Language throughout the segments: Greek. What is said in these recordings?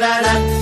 da da da.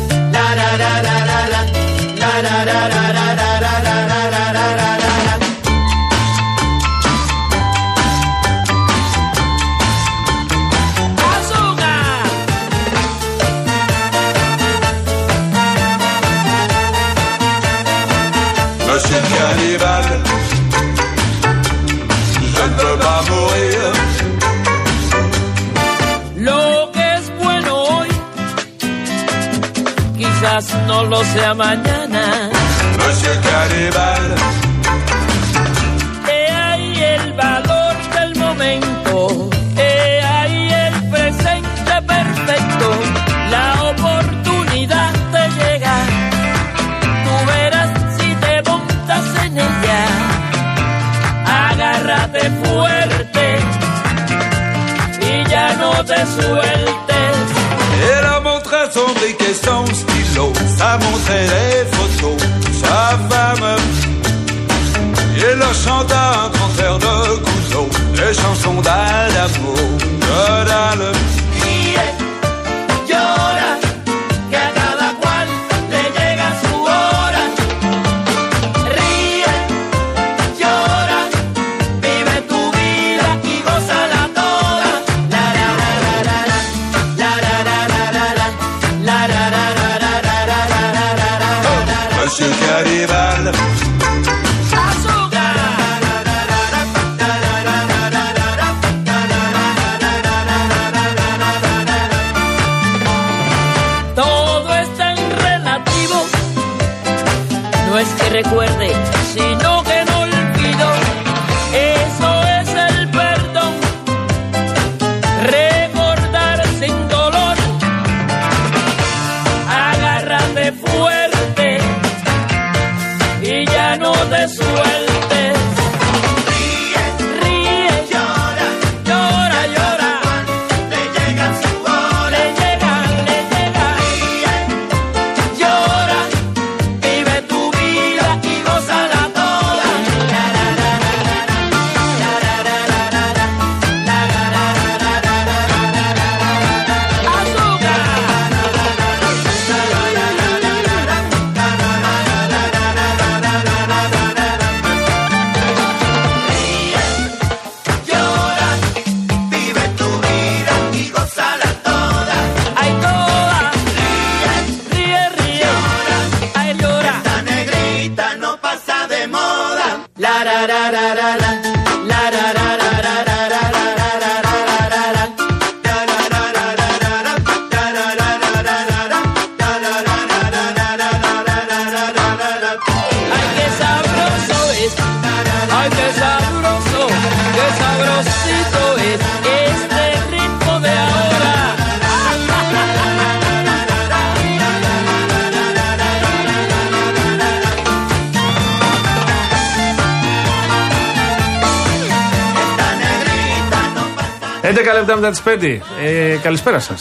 Λεπτά μετά τι 5. Ε, καλησπέρα σα.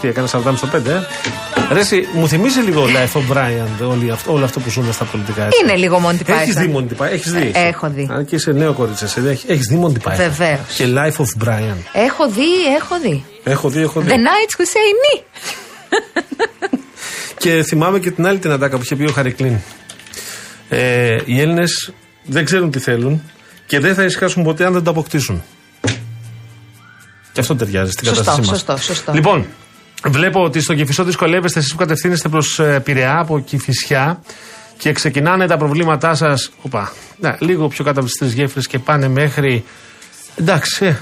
Τι έκανα 45 στο 5, ε. Ρε, εσύ, μου θυμίζει λίγο Life of Brian όλη αυτό, όλο αυτό που ζούμε στα πολιτικά. έτσι. Είναι λίγο Monty Python. Έχει δει Monty Python, έχει δει. Ε, έχω δει. Αν και είσαι νέο κορίτσι, εσύ, έχει δει Monty Python. Βεβαίως. Και Life of Brian. Έχω δει, έχω δει. Έχω δει, έχω The δει. Nights Who Say Me. Και θυμάμαι και την άλλη την ατάκα που είχε πει ο Χαρικλίν. Ε, οι Έλληνε δεν ξέρουν τι θέλουν και δεν θα ησυχάσουν ποτέ αν δεν το αποκτήσουν. Και αυτό ταιριάζει στην Σωστό, κατάστασή μας. σωστό, σωστό. Λοιπόν, βλέπω ότι στο Κεφισό δυσκολεύεστε εσείς που κατευθύνεστε προς Πειραιά από Κηφισιά και ξεκινάνε τα προβλήματά σας. Οπα, ναι, λίγο πιο κάτω από τις τρεις γέφυρες και πάνε μέχρι. Εντάξει, ε, ε,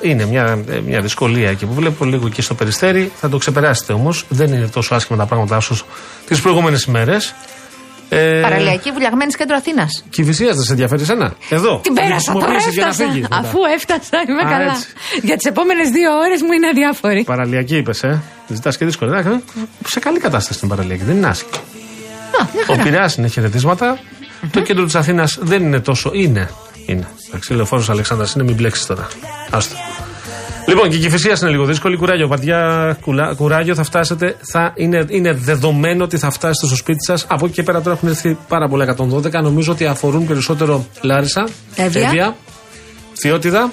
είναι μια, ε, μια δυσκολία εκεί που βλέπω λίγο και στο περιστέρι. Θα το ξεπεράσετε όμως. Δεν είναι τόσο άσχημα τα πράγματα όσο τις προηγούμενες ημέρε. Ε, Παραλιακή βουλιαγμένης κέντρο Αθήνας. Κυφυσία, δεν σε ενδιαφέρει εσένα. Εδώ. Την πέρασα, τώρα χρησιμοποιήσεις για να έφτασα. φύγεις μετά. Αφού έφτασα, είμαι Α, καλά. έτσι. Για τις επόμενες δύο ώρες μου είναι αδιάφορη. Παραλιακή είπες, ε. Ζητάς και δύσκολα. Εντάξει, Σε καλή κατάσταση την παραλιακή, δεν είναι άσχημη. Α, μια Ο χαρά. Πειραιάς είναι χαιρετίσματα. Το κέντρο της Αθήνας δεν είναι τόσο. Είναι. Είναι. Εντάξει, λεωφόρος Αλεξάνδρας είναι, μην μπλέξεις τώρα. Άστο. Λοιπόν, και η Κυφυσία είναι λίγο δύσκολη. Κουράγιο, παντιά, κουλά, κουράγιο θα φτάσετε. Θα είναι, είναι δεδομένο ότι θα φτάσετε στο σπίτι σας. Από εκεί και πέρα τώρα έχουν έρθει πάρα πολλά 112. Νομίζω ότι αφορούν περισσότερο Λάρισα, Εύβοια. Θειότιδα.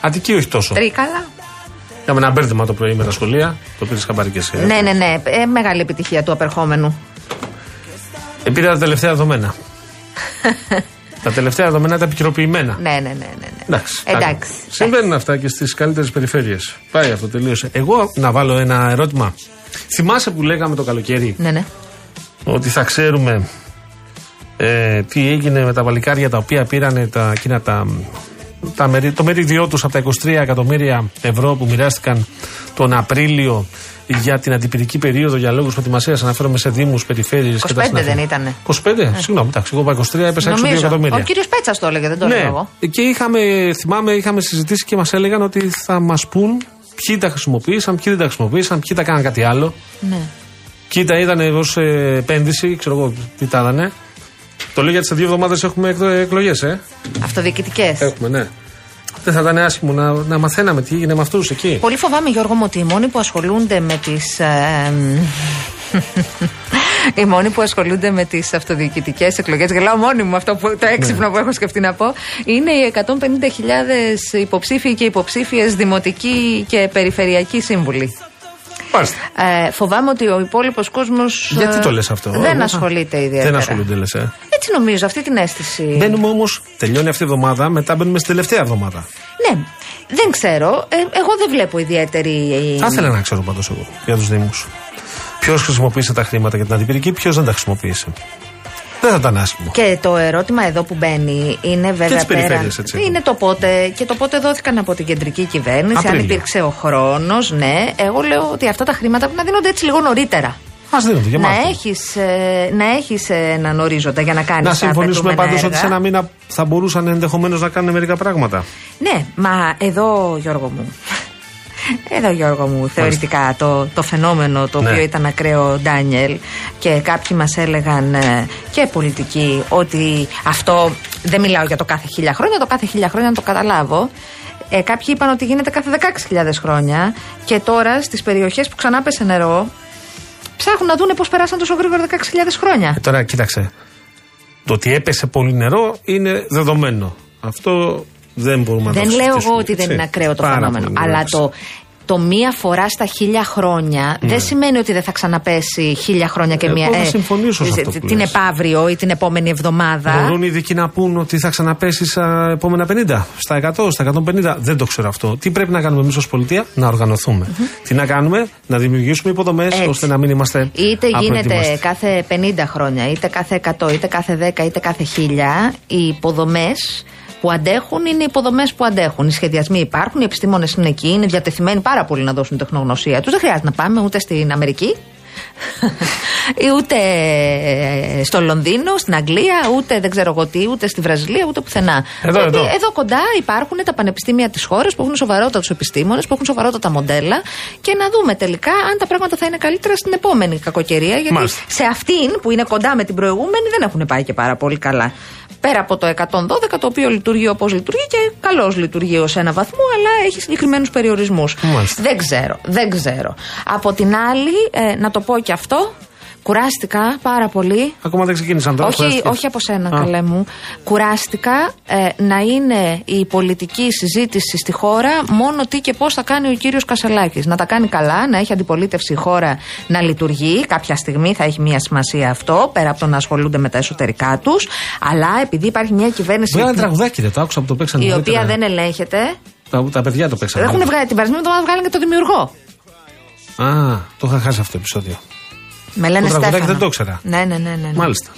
Αττική όχι τόσο. Τρίκαλα. Είχαμε ένα μπέρδεμα το πρωί με τα σχολεία. Το πήρες χαμπάρι και εσύ. ε; Ναι, ναι, ναι. Ε, μεγάλη επιτυχία του απερχόμενου. Ε, πήρα τα τελευταία δεδομένα. τα τελευταία δεδομένα τα επικαιροποιημένα. Ναι, ναι, ναι. ναι, ναι. Εντάξει. Εντάξει. Συμβαίνουν αυτά και στις καλύτερες περιφέρειες. Πάει αυτό, τελείωσε. Εγώ να βάλω ένα ερώτημα. Θυμάσαι που λέγαμε το καλοκαίρι Ναι, ναι. ότι θα ξέρουμε ε, τι έγινε με τα βαλικάρια τα οποία πήραν τα, εκείνα τα, τα μερί- το μερίδιό τους από τα 23 εκατομμύρια ευρώ που μοιράστηκαν τον Απρίλιο για την αντιπυρική περίοδο για λόγους προετοιμασίας. Αναφέρομαι σε Δήμους, περιφέρειες και τα 25 συναφή. δεν ήτανε. 25, συγγνώμη, εντάξει, εγώ είπα 23, έπεσα έξω 2 Νομίζω. εκατομμύρια. Ο κύριος Πέτσας το έλεγε, δεν το έλεγα εγώ. Και είχαμε, θυμάμαι, είχαμε συζητήσει και μας έλεγαν ότι θα μας πούν ποιοι τα χρησιμοποίησαν, ποιοι δεν τα χρησιμοποίησαν, ποιοι τα κάναν κάτι άλλο. Ναι. Ποιοι τα είδαν ως επένδυση, ξέρω εγώ τι τα είδανε. Το λέω γιατί σε δύο εβδομάδες έχουμε εκλογές, ε. Αυτοδιοικητικές. Έχουμε, ναι. Δεν θα ήταν άσχημο να, να μαθαίναμε τι έγινε με αυτούς εκεί. Πολύ φοβάμαι, Γιώργο μου, ότι οι μόνοι που ασχολούνται με τις. οι μόνοι που ασχολούνται με τις αυτοδιοικητικές εκλογές, γελάω μόνη μου αυτό που, το έξυπνο Ναι. που έχω σκεφτεί να πω, είναι οι 150.000 υποψήφοι και υποψήφιες δημοτικοί και περιφερειακοί σύμβουλοι. Μάλιστα. Ε, φοβάμαι ότι ο υπόλοιπος κόσμος. Γιατί το λες αυτό; Δεν Εγώ- ασχολείται ιδιαίτερα. Δεν ασχολούνται, λες. Ε. Έτσι νομίζω, αυτή την αίσθηση. Μπαίνουμε όμως, τελειώνει αυτή η εβδομάδα, μετά μπαίνουμε στην τελευταία εβδομάδα. Ναι, δεν ξέρω. Ε, εγώ δεν βλέπω ιδιαίτερη. Θα ήθελα να ξέρω πάντως εγώ για τους Δήμους. Ποιος χρησιμοποίησε τα χρήματα για την αντιπυρική, ποιος δεν τα χρησιμοποίησε. Δεν θα ήταν άσχημο. Και το ερώτημα εδώ που μπαίνει είναι βέβαια τις πέρα. περιφέρειες, έτσι. Είναι το πότε. Και το πότε δόθηκαν από την κεντρική κυβέρνηση, Απρίλιο. αν υπήρξε ο χρόνος, ναι. Εγώ λέω ότι αυτά τα χρήματα πρέπει να δίνονται έτσι λίγο νωρίτερα. Α δίνονται για Να μάθημα. έχεις, ε, να έχεις έναν ορίζοντα για να κάνεις Να τα συμφωνήσουμε απαιτούμενα πάντως ότι σε έργα. ένα μήνα θα μπορούσαν ενδεχομένως να κάνουν μερικά πράγματα. Ναι, μα εδώ Γιώργο μου. Εδώ Γιώργο μου, θεωρητικά το, το φαινόμενο το Ναι. οποίο ήταν ακραίο Ντάνιελ και κάποιοι μας έλεγαν ε, και πολιτικοί ότι αυτό δεν μιλάω για το κάθε χίλια χρόνια, το κάθε χίλια χρόνια να το καταλάβω. Ε, κάποιοι είπαν ότι γίνεται κάθε 16.000 χρόνια και τώρα στις περιοχές που ξανά πέσε νερό ψάχνουν να δούνε πώς περάσαν τόσο γρήγορα 16.000 χρόνια. Ε, τώρα κοίταξε. Το ότι έπεσε πολύ νερό είναι δεδομένο. Αυτό δεν μπορούμε να το Δεν λέω συζητήσουμε, εγώ ότι δεν έτσι. είναι ακραίο το Πάρα φαινόμενο. πολύ Αλλά νερό το, το μία φορά στα χίλια χρόνια δεν σημαίνει ότι δεν θα ξαναπέσει χίλια χρόνια και Εγώ μία. θα συμφωνήσω σε αυτό που την λες. επαύριο ή την επόμενη εβδομάδα. Μπορούν οι ειδικοί να πούν ότι θα ξαναπέσει στα επόμενα 50, στα 100, στα 150. Δεν το ξέρω αυτό. Τι πρέπει να κάνουμε εμείς ως πολιτεία, να οργανωθούμε. Τι να κάνουμε, να δημιουργήσουμε υποδομές Έτσι. ώστε να μην είμαστε. Είτε γίνεται απροετοίμαστοι. κάθε 50 χρόνια, είτε κάθε 100, είτε κάθε 10, είτε κάθε 1000, οι υποδομές που αντέχουν είναι οι υποδομές που αντέχουν. Οι σχεδιασμοί υπάρχουν, οι επιστήμονες είναι εκεί, είναι διατεθειμένοι πάρα πολύ να δώσουν τεχνογνωσία τους. Δεν χρειάζεται να πάμε ούτε στην Αμερική, ούτε στο Λονδίνο, στην Αγγλία, ούτε δεν ξέρω εγώ τι, ούτε στη Βραζιλία, ούτε πουθενά. Εδώ, Γιατί εδώ. κοντά υπάρχουν τα πανεπιστήμια της χώρας που έχουν σοβαρότατους επιστήμονες, που έχουν σοβαρότατα μοντέλα και να δούμε τελικά αν τα πράγματα θα είναι καλύτερα στην επόμενη κακοκαιρία. Γιατί Μάλιστα. σε αυτήν που είναι κοντά με την προηγούμενη δεν έχουν πάει και πάρα πολύ καλά. Πέρα από το 112, το οποίο λειτουργεί όπως λειτουργεί και καλώς λειτουργεί ως ένα βαθμό, αλλά έχει συγκεκριμένους περιορισμούς. Μάλιστα. Δεν ξέρω, δεν ξέρω. Από την άλλη, ε, να το πω και αυτό, κουράστηκα πάρα πολύ. Ακόμα δεν ξεκίνησαν τώρα. Όχι, κουράστηκες. όχι από σένα, Α. καλέ μου. Κουράστηκα ε, να είναι η πολιτική συζήτηση στη χώρα μόνο τι και πώς θα κάνει ο κύριος Κασελάκης. Να τα κάνει καλά, να έχει αντιπολίτευση η χώρα να λειτουργεί. Κάποια στιγμή θα έχει μια σημασία αυτό, πέρα από το να ασχολούνται με τα εσωτερικά τους. Αλλά επειδή υπάρχει μια κυβέρνηση Βγάλανε τραγουδάκι, δεν το άκουσα που το παίξαν η νωρίτερα. οποία δεν ελέγχεται. Τα, τα παιδιά το παίξαν. Έχουν βγάλει την περασμένη εβδομάδα βγάλανε και το δημιουργό. Α, το είχα χάσει αυτό το επεισόδιο. Με λένε Το τραγουδάκι Στέφανο. δεν το ήξερα. Ναι, ναι, ναι. ναι, ναι. Μάλιστα.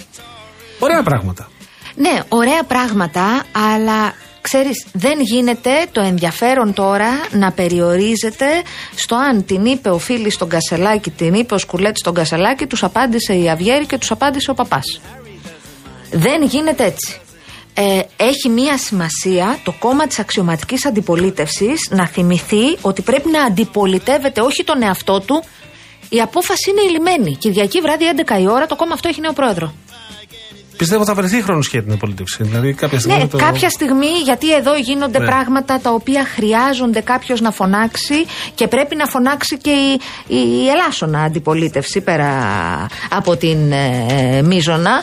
Ωραία πράγματα. Ναι, ωραία πράγματα, αλλά ξέρεις, δεν γίνεται το ενδιαφέρον τώρα να περιορίζεται στο αν την είπε ο φίλης στον Κασελάκη, την είπε ο Σκουλέτης στον Κασελάκη, τους απάντησε η Αυγέρη και τους απάντησε ο Παπάς. Δεν γίνεται έτσι. Ε, έχει μία σημασία το κόμμα της αξιωματικής αντιπολίτευσης να θυμηθεί ότι πρέπει να αντιπολιτεύεται όχι τον εαυτό του. Η απόφαση είναι ηλυμένη. Κυριακή βράδυ 11 η ώρα το κόμμα αυτό έχει νέο πρόεδρο. Πιστεύω θα βρεθεί χρόνος για την απολύτευση. Δηλαδή κάποια στιγμή. Ναι, το... κάποια στιγμή, γιατί εδώ γίνονται Ναι. πράγματα τα οποία χρειάζονται κάποιος να φωνάξει και πρέπει να φωνάξει και η, η ελάσσονα αντιπολίτευση πέρα από την ε, μίζωνα.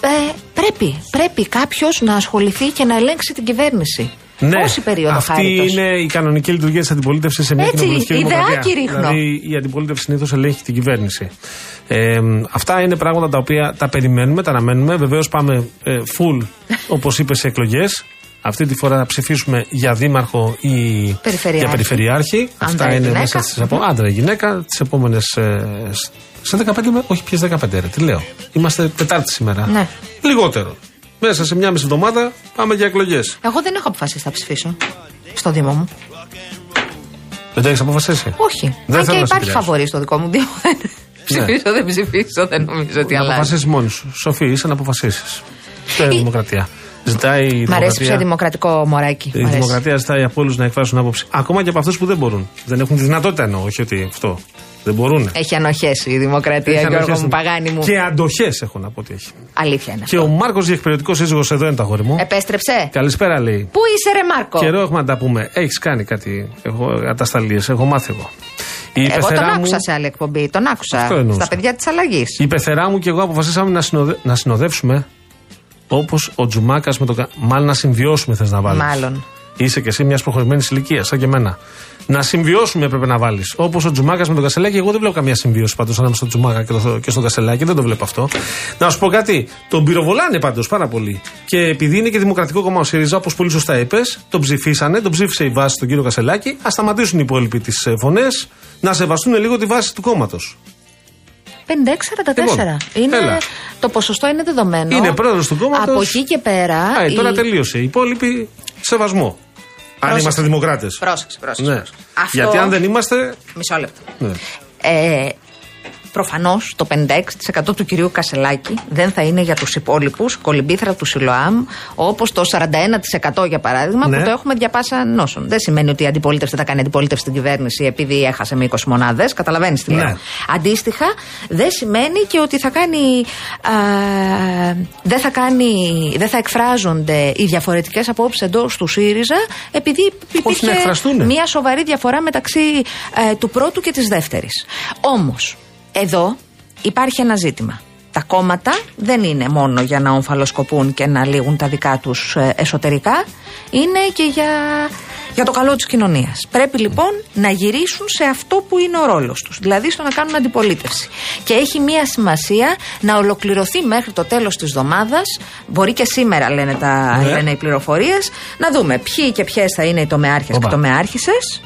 Ε, πρέπει, πρέπει κάποιος να ασχοληθεί και να ελέγξει την κυβέρνηση. Πόση περίοδο αυτή χάριτος; είναι η κανονική λειτουργία της αντιπολίτευσης σε μια Έτσι, κοινοβουλευτική ιδεάκι δημοκρατία. ρίχνω. Δηλαδή η αντιπολίτευση συνήθως ελέγχει την κυβέρνηση. Ε, αυτά είναι πράγματα τα οποία τα περιμένουμε, τα αναμένουμε. Βεβαίως πάμε ε, full, όπως είπες, σε εκλογές. Αυτή τη φορά θα ψηφίσουμε για δήμαρχο ή Περιφερειάρχη. για περιφερειάρχη. Άντρα Αυτά ή είναι γυναίκα. μέσα στις επόμενε. Άντρα ή γυναίκα. Τις επόμενες. σε 15 με, όχι ποιες 15 ρε, τι λέω. Είμαστε Τετάρτη σήμερα. Ναι. Λιγότερο. Μέσα σε μια μισή εβδομάδα πάμε για εκλογές. Εγώ δεν έχω αποφασίσει να ψηφίσω. Στο Δήμο μου. Δεν το έχεις αποφασίσει; Όχι. Δεν Αν θέλω και να σε υπάρχει επηρεάσω. φαβορή στο δικό μου Δήμο. Ψηφίσω, δεν ψηφίσω, δεν νομίζω ότι Να αλλάζει. αποφασίσεις μόνος σου. Σοφή, είσαι να αποφασίσεις. Αυτό είναι η δημοκρατία. Ζητάει η Μ' αρέσει που είσαι δημοκρατία. δημοκρατικό μωράκι. Η Μ' αρέσει. δημοκρατία ζητάει από όλους να εκφράσουν άποψη. Ακόμα και από αυτούς που δεν μπορούν. Δεν έχουν τη δυνατότητα εννοώ, όχι ότι αυτό. Δεν μπορούν. Έχει ανοχές η δημοκρατία, Έχει Γιώργο ανοχές. μου, παγάνι μου. Και αντοχές έχω να πω ότι έχει. Αλήθεια είναι. Και ο Μάρκος διεκπαιρεωτικό σύζυγος εδώ είναι το αγόρι μου. Επέστρεψε; Καλησπέρα λέει. Πού είσαι, ρε Μάρκο; Καιρό έχουμε να τα πούμε. Έχεις κάνει κάτι; Έχω ατασταλίες. Έχω μάθει εγώ. Η Εγώ τον πεθερά μου- άκουσα σε άλλη εκπομπή. Τον άκουσα. Αυτό εννοούσα. Στα παιδιά της αλλαγής. Η πεθερά μου και εγώ αποφασίσαμε να, συνοδε... να συνοδεύσουμε όπως ο Τζουμάκας με το. κα- Μάλλον να συμβιώσουμε θες να βάλεις. Μάλλον. Είσαι και εσύ μιας προχωρημένης ηλικίας, σαν και εμένα. Να συμβιώσουμε έπρεπε να βάλεις. Όπως ο Τζουμάκας με τον Κασελάκη, εγώ δεν βλέπω καμία συμβίωση πάντως ανάμεσα στον Τζουμάκα και, το, και στον Κασελάκη. Δεν το βλέπω αυτό. Να σου πω κάτι. Τον πυροβολάνε πάντως πάρα πολύ. Και επειδή είναι και δημοκρατικό κόμμα ο ΣΥΡΙΖΑ, όπως πολύ σωστά είπες, τον ψηφίσανε, τον ψήφισε η βάση τον κύριο Κασελάκη. Α σταματήσουν οι υπόλοιποι τις φωνές να σεβαστούν λίγο τη βάση του κόμματος. 56-44. είναι, έλα. το ποσοστό είναι δεδομένο. Είναι πρόεδρος του κόμματος. Από εκεί και πέρα. Α, ε, τώρα η- τελείωσε. Οι υπόλοιποι σεβασμό. Αν Πρόσεξε. είμαστε δημοκράτες. Πρόσεξε, πρόσεξε. Ναι. πρόσεξε. Αυτό... Γιατί αν δεν είμαστε. Μισό λεπτό. Ναι. Ε, Προφανώς το 56% του κυρίου Κασελάκη δεν θα είναι για τους υπόλοιπους, κολυμπήθρα του Σιλοάμ, όπως το 41% για παράδειγμα, Ναι. που το έχουμε διαπάσα νόσων. Δεν σημαίνει ότι η αντιπολίτευση δεν θα κάνει αντιπολίτευση στην κυβέρνηση επειδή έχασε με 20 μονάδες. Καταλαβαίνεις τι λέω. Ναι. Αντίστοιχα, δεν σημαίνει και ότι θα κάνει. Α, δεν, θα κάνει δεν θα εκφράζονται οι διαφορετικές απόψεις εντός του ΣΥΡΙΖΑ επειδή υπήρχε να εκφραστούνε. μια σοβαρή διαφορά μεταξύ ε, του πρώτου και της δεύτερης. Όμως, εδώ υπάρχει ένα ζήτημα. Τα κόμματα δεν είναι μόνο για να ομφαλοσκοπούν και να λύγουν τα δικά τους ε, εσωτερικά, είναι και για, για το καλό της κοινωνίας. Πρέπει λοιπόν να γυρίσουν σε αυτό που είναι ο ρόλος τους, δηλαδή στο να κάνουν αντιπολίτευση. Και έχει μία σημασία να ολοκληρωθεί μέχρι το τέλος της εβδομάδας, μπορεί και σήμερα λένε, τα, Ναι. λένε οι πληροφορίες, να δούμε ποιοι και ποιες θα είναι οι τομεάρχες Οπα. και τομεάρχησες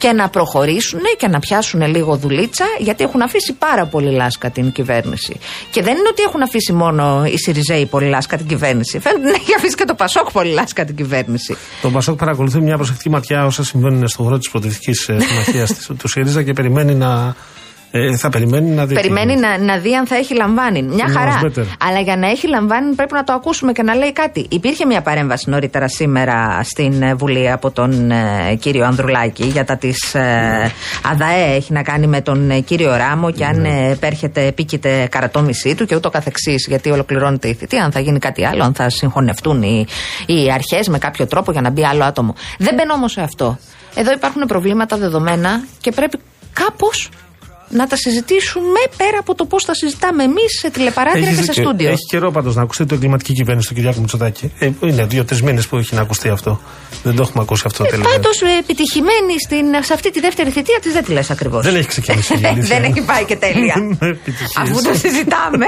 και να προχωρήσουν και να πιάσουν λίγο δουλίτσα, γιατί έχουν αφήσει πάρα πολύ λάσκα την κυβέρνηση. Και δεν είναι ότι έχουν αφήσει μόνο οι Σιριζέοι πολύ λάσκα την κυβέρνηση. Φαίνεται να έχει αφήσει και το Πασόκ πολύ λάσκα την κυβέρνηση. Το Πασόκ παρακολουθεί μια προσεκτική ματιά όσα συμβαίνουν στον χώρο της πρωτευτική συμμαχίας του ΣΥΡΙΖΑ και περιμένει να. Ε, θα περιμένει να δει. τι Περιμένει γίνεται. να, να δει αν θα έχει λαμβάνει. Μια Much χαρά. better. Αλλά για να έχει λαμβάνει πρέπει να το ακούσουμε και να λέει κάτι. Υπήρχε μια παρέμβαση νωρίτερα σήμερα στην ε, Βουλή από τον ε, κύριο Ανδρουλάκη για τα της ΑΔΑΕ. Έχει να κάνει με τον ε, κύριο Ράμο και αν ε, επέρχεται, επίκειται καρατόμησή του και ούτω καθεξής. Γιατί ολοκληρώνεται η θητεία. Αν θα γίνει κάτι άλλο, αν θα συγχωνευτούν οι, οι αρχές με κάποιο τρόπο για να μπει άλλο άτομο. Δεν μπαίνω όμως σε αυτό. Εδώ υπάρχουν προβλήματα δεδομένα και πρέπει κάπως να τα συζητήσουμε πέρα από το πώς τα συζητάμε εμείς σε τηλεπαράθυρα Έχεις και σε δίκιο. στούντιο. Έχει καιρό πάντως να ακουστεί το εγκληματική κυβέρνηση του Κυριάκου Μητσοτάκη. Ε, είναι δύο-τρεις μήνες που έχει να ακουστεί αυτό. Δεν το έχουμε ακούσει αυτό τελείω. Πάντως επιτυχημένη στην, σε αυτή τη δεύτερη θητεία της δεν τη λες ακριβώς. Δεν έχει ξεκινήσει η αλήθεια. δεν έχει πάει και τέλεια. Με επιτυχίες. Αφού το συζητάμε.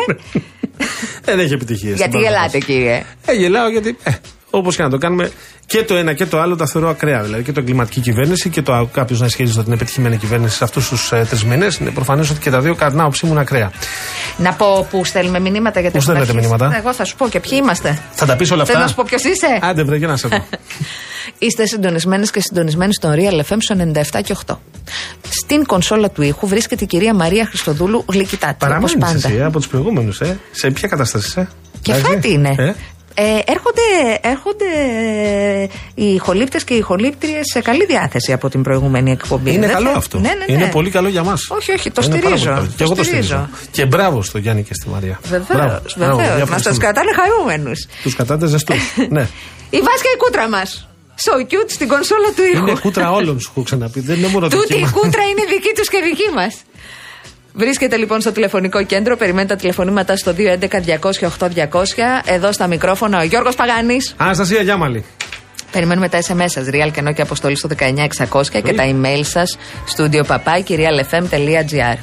Δεν έχει επιτυχίες. γιατί γελάτε, κύριε. Ε, γελάω γιατί. Ε, Όπως και να το κάνουμε, και το ένα και το άλλο τα θεωρώ ακραία. Δηλαδή και το εγκληματική κυβέρνηση και το κάποιος να ισχυρίζεται ότι είναι πετυχημένη κυβέρνηση σε αυτούς τους ε, τρεις μήνες. Είναι προφανές ότι και τα δύο κατά την άποψή μου είναι ακραία. Να πω που στέλνουμε μηνύματα γιατί Πού έχουν στέλνετε αρχίσει. μηνύματα; Εγώ θα σου πω και ποιοι είμαστε. Θα τα πεις όλα Θέλω αυτά. να σου πω ποιος είσαι. Άντε, βρε, για να σε δω. Είστε συντονισμένες και συντονισμένοι στον Real FM στο 97 και 8. Στην κονσόλα του ήχου βρίσκεται η κυρία Μαρία Χριστοδούλου γλυκητάτη. Όπως Παραμένεις πάντα. εσύ ε, από τους προηγούμενους, ε. Σε ποια κατάσταση είσαι. Και Εντάξει. φάτη είναι. Ε; Ε, έρχονται, έρχονται οι ηχολήπτες και οι ηχολήπτριες σε καλή διάθεση από την προηγούμενη εκπομπή. Είναι Δεν καλό θε- αυτό. Ναι, ναι, ναι. Είναι πολύ καλό για μας. Όχι, όχι, το στηρίζω. Και εγώ το στηρίζω. στηρίζω. Και μπράβο στο Γιάννη και στη Μαρία. Βεβαίως, βεβαίως. Μα του κρατάνε χαρούμενους. Τους κατάτε ζεστούς. ναι. Η Βάσια η κούτρα μας. So cute στην κονσόλα του ήχου. Είναι κούτρα όλων σου, έχω ξαναπεί. Δεν είναι μόνο Τούτη δική η μας. κούτρα είναι δική τους και δική μας. Βρίσκεται λοιπόν στο τηλεφωνικό κέντρο. Περιμένει τα τηλεφωνήματα στο 211-200-8200. Εδώ στα μικρόφωνα ο Γιώργος Παγάνης. Αναστασία Γιάμαλη. Περιμένουμε τα SMS σα, Real και και Αποστολή στο 19600 και τα email σας, studio papay, realfm.gr.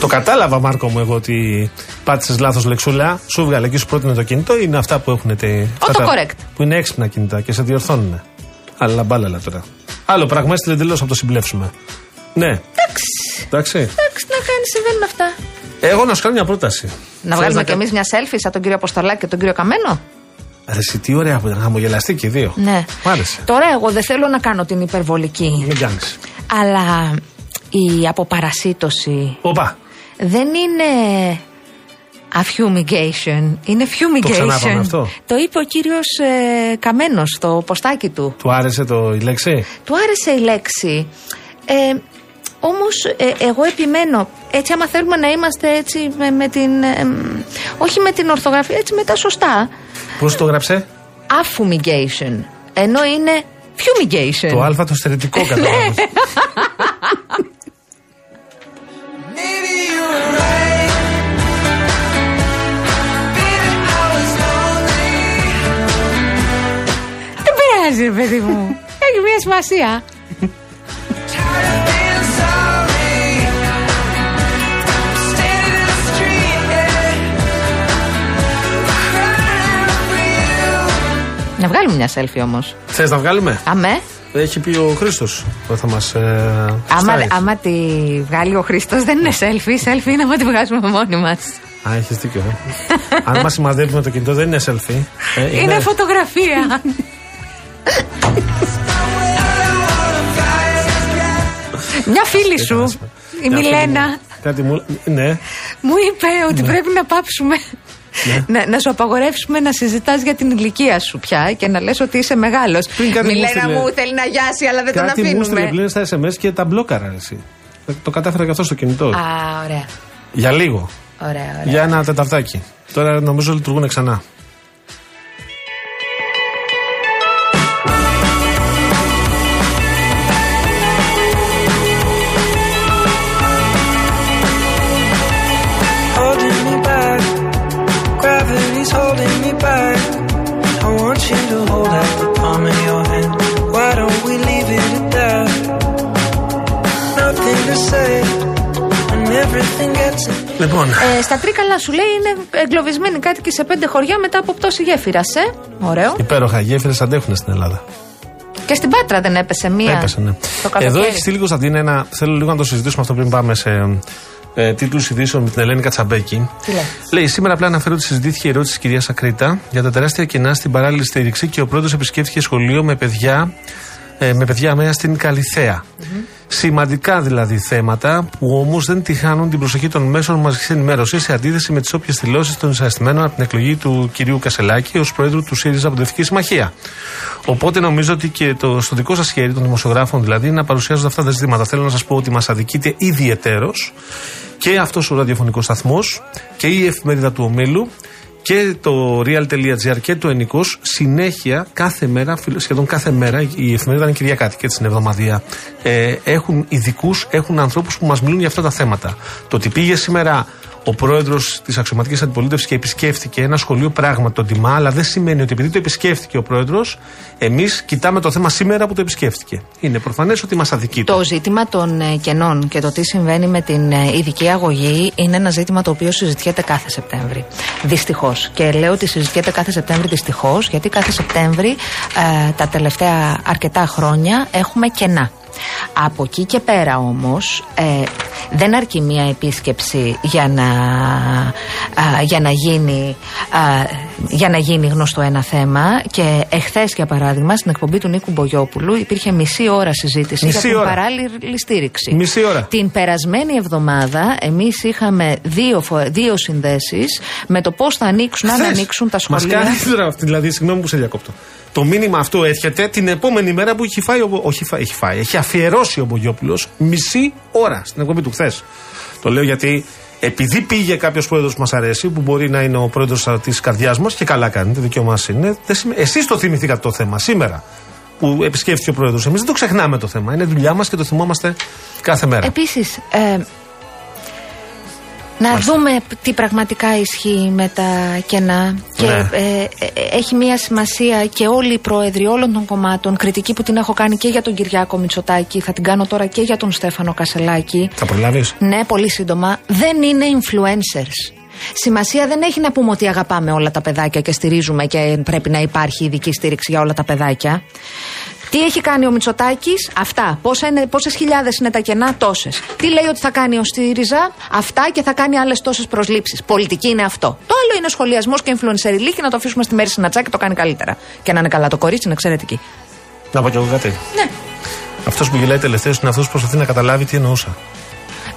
Το κατάλαβα, Μάρκο μου, εγώ ότι πάτησες λάθος λεξούλα. Σου βγάλε και σου πρότεινε το κινητό. Είναι αυτά που έχουν. Τε, αυτά τα- Autocorrect. Που είναι έξυπνα κινητά και σε διορθώνουν. Αλλά μπάλαλα τώρα. Άλλο πράγμα, έστειλε εντελώς από το συμπλέψουμε. Ναι. Εντάξει. Εντάξει. Εντάξει, να κάνεις, συμβαίνουν αυτά. Εγώ να σου κάνω μια πρόταση. Να Θες βγάλουμε κι κα- εμείς μια selfie σαν τον κύριο Αποστολάκη και τον κύριο Καμένο; Ρε, εσύ, τι ωραία που ήταν. Χαμογελαστή και οι δύο. Ναι. Μ' άρεσε. Τώρα εγώ δεν θέλω να κάνω την υπερβολική. Μην κάνεις. Αλλά η αποπαρασίτωση Όπα. δεν είναι affumigation, είναι fumigation. ξανάπαμε αυτό. Το είπε ο κύριος ε, Καμένος στο ποστάκι του. Του άρεσε το, η λέξη; Του άρεσε η λέξη. Ε, όμως ε, εγώ επιμένω, έτσι άμα θέλουμε να είμαστε έτσι με, με την, ε, μ, όχι με την ορθογραφία, έτσι με τα σωστά, Πώς το γράψε; affumigation, ενώ είναι fumigation. Το Α το στερετικό καταλάβει. Maybe you're right. Πειράζει ρε παιδί μου, έχει μια σημασία. Tired of being sorry. Standing in the street, yeah. Crying out for you. Να βγάλουμε μια selfie όμως. Θες να βγάλουμε; Αμέ. Έχει πει ο Χρήστος που θα μας. Ε, Άμα, στάρει. άμα τη βγάλει ο Χρήστος, δεν είναι selfie. Selfie είναι άμα τη βγάζουμε μόνοι μας. Α, έχεις δίκιο. Ε. Αν μας σημαδεύει με το κινητό, δεν είναι selfie. Ε, Είναι φωτογραφία. Μια φίλη σου, η Μια φίλη Μιλένα, μου. Κάτι μου. Ναι. μου είπε ότι πρέπει να πάψουμε. Να, να σου απαγορεύσουμε να συζητάς για την ηλικία σου πια και να λες ότι είσαι μεγάλος Πριν κάτι μου Μιλένα στείλε. μου θέλει να γιάσει αλλά δεν τον Κάτι μου στείλε αφήνουμε. πλέον στα SMS και τα μπλόκαρα εσύ. Ε, Το κατάφερα και αυτό στο κινητό. Α, ωραία. Για λίγο. Ωραία, ωραία. Για ένα τεταρτάκι. Τώρα νομίζω λειτουργούν ξανά. You to hold out the palm of your hand. Why don't we leave it at that? Nothing to say, and everything gets in Λοιπόν, Ε, στα τρίκαλα σου λέει είναι εγκλωβισμένοι κάτοικοι σε πέντε χωριά μετά από πτώση γέφυρας. Ε; Ωραίο. υπέροχα. Οι γέφυρες αντέχουν στην Ελλάδα. Και στην Πάτρα δεν έπεσε μία. Έπεσε, ναι. Το καλοκαίρι. Εδώ έχει στείλει Κωνσταντίνα ένα. Θέλω λίγο να το συζητήσουμε αυτό πριν πάμε σε ε, τίτλου ειδήσεων με την Ελένη Κατσαμπέκη. Τι λέει; Λέει, σήμερα απλά αναφέρω ότι συζητήθηκε η ερώτηση της κυρίας Ακρίτα για τα τεράστια κενά στην παράλληλη στήριξη και ο πρώτο επισκέφθηκε σχολείο με παιδιά, ε, με παιδιά αμαία στην καλυθεα Σημαντικά δηλαδή θέματα που όμως δεν τυχάνουν την προσοχή των μέσων μαζικής ενημέρωσης σε αντίθεση με τις όποιες δηλώσεις των εισαστημένων από την εκλογή του κυρίου Κασελάκη ως πρόεδρου του ΣΥΡΙΖΑ Αποδευτική Συμμαχία. Οπότε νομίζω ότι και το, στο δικό σας χέρι των δημοσιογράφων δηλαδή να παρουσιάζονται αυτά τα ζητήματα. Θέλω να σας πω ότι μας αδικείται ιδιαιτέρως και αυτός ο ραδιοφωνικός σταθμός και η εφημερίδα του Ομίλου και το real.gr και το ενικό συνέχεια κάθε μέρα, φιλο- σχεδόν κάθε μέρα, η εφημερίδα είναι Κυριακάτη και την εβδομαδία. Ε, έχουν ειδικούς, έχουν ανθρώπους που μας μιλούν για αυτά τα θέματα. Το ότι πήγε σήμερα ο πρόεδρος της αξιωματικής αντιπολίτευσης και επισκέφθηκε ένα σχολείο πράγμα το τιμά, αλλά δεν σημαίνει ότι επειδή το επισκέφθηκε ο πρόεδρος, εμείς κοιτάμε το θέμα σήμερα που το επισκέφθηκε. Είναι προφανές ότι μας αδικεί. Το ζήτημα των ε, κενών και το τι συμβαίνει με την ε, ειδική αγωγή είναι ένα ζήτημα το οποίο συζητιέται κάθε Σεπτέμβρη. Δυστυχώς. Και λέω ότι συζητιέται κάθε Σεπτέμβρη δυστυχώς, γιατί κάθε Σεπτέμβρη ε, τα τελευταία αρκετά χρόνια έχουμε κενά. Από εκεί και πέρα όμως ε, δεν αρκεί μία επίσκεψη για να, α, για να, γίνει, α, για να γίνει γνωστό ένα θέμα και εχθές για παράδειγμα στην εκπομπή του Νίκου Μπογιόπουλου υπήρχε μισή ώρα συζήτηση Μισή για την ώρα. παράλληλη στήριξη. Μισή ώρα. Την περασμένη εβδομάδα εμείς είχαμε δύο, φο- δύο συνδέσεις με το πώς θα ανοίξουν, αν Χθες. ανοίξουν τα Μας σχολεία. κάνει τώρα αυτή, δηλαδή, συγγνώμη που σε διακόπτω. Το μήνυμα αυτό έρχεται την επόμενη μέρα που έχει φάει, ο, Μπο- όχι φάει, έχει φάει, έχει αφιερώσει ο Μπογιόπουλος μισή ώρα στην εκπομπή του χθες. Το λέω γιατί επειδή πήγε κάποιος πρόεδρος που μας αρέσει, που μπορεί να είναι ο πρόεδρος της καρδιάς μας και καλά κάνει, το δικαίωμά σας είναι. Εσείς το θυμηθήκατε το θέμα σήμερα. που επισκέφθηκε ο πρόεδρος. Εμείς δεν το ξεχνάμε το θέμα. Είναι δουλειά μας και το θυμόμαστε κάθε μέρα. Επίσης, ε, να δούμε τι πραγματικά ισχύει με τα κενά. Και Ναι. ε, ε, έχει μία σημασία και όλοι οι πρόεδροι όλων των κομμάτων, κριτική που την έχω κάνει και για τον Κυριάκο Μητσοτάκη, θα την κάνω τώρα και για τον Στέφανο Κασελάκη. Θα προλάβεις; Ναι, πολύ σύντομα. Δεν είναι influencers. Σημασία δεν έχει να πούμε ότι αγαπάμε όλα τα παιδάκια και στηρίζουμε και πρέπει να υπάρχει ειδική στήριξη για όλα τα παιδάκια. Τι έχει κάνει ο Μητσοτάκης, αυτά. Πόσα είναι, πόσες χιλιάδες είναι τα κενά, τόσες. Τι λέει ότι θα κάνει ο ΣΥΡΙΖΑ, αυτά και θα κάνει άλλες τόσες προσλήψεις. Πολιτική είναι αυτό. Το άλλο είναι σχολιασμός και influencer και να το αφήσουμε στη μέρη συνατσά και το κάνει καλύτερα. Και να είναι καλά το κορίτσι, είναι εξαιρετική. Να πω κι εγώ κάτι. Ναι. Αυτός που γελάει τελευταίο είναι αυτός που προσπαθεί να καταλάβει τι εννοούσα.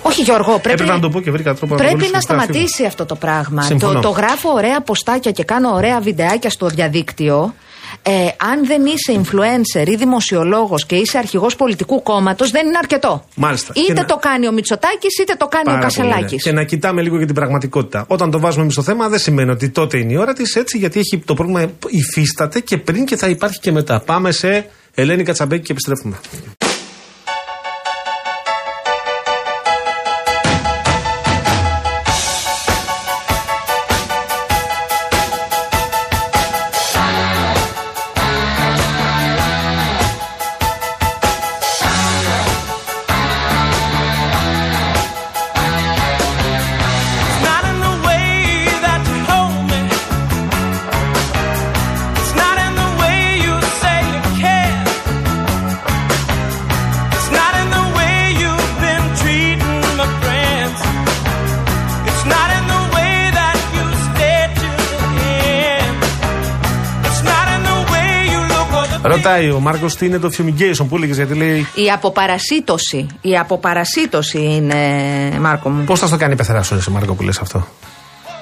Όχι Γιώργο, πρέπει, Έπρεπε να το πω και βρήκα τρόπο να το πρέπει βρω να στο γραφείο. σταματήσει αυτό το πράγμα. Συμφωνώ. Το, το γράφω ωραία ποστάκια και κάνω ωραία βιντεάκια στο διαδίκτυο. Ε, αν δεν είσαι influencer ή δημοσιολόγος και είσαι αρχηγός πολιτικού κόμματος, δεν είναι αρκετό. Μάλιστα. Και Είτε να- το κάνει ο Μητσοτάκης, είτε το κάνει ο Πάρα πολύ, Κασελάκης. ναι. Και να κοιτάμε λίγο για την πραγματικότητα. Όταν το βάζουμε εμείς στο θέμα, δεν σημαίνει ότι τότε είναι η ώρα της, έτσι, γιατί έχει το πρόβλημα υφίσταται και πριν και θα υπάρχει και μετά. Πάμε σε Ελένη Κατσαμπέκη και επιστρέφουμε. Ρωτάει ο Μάρκος τι είναι το fumigation που έλεγες, γιατί λέει Η αποπαρασίτωση. Η αποπαρασίτωση είναι, Μάρκο μου. πώς θα στο κάνει η πεθερά σου, εσύ, Μάρκο, που λες αυτό;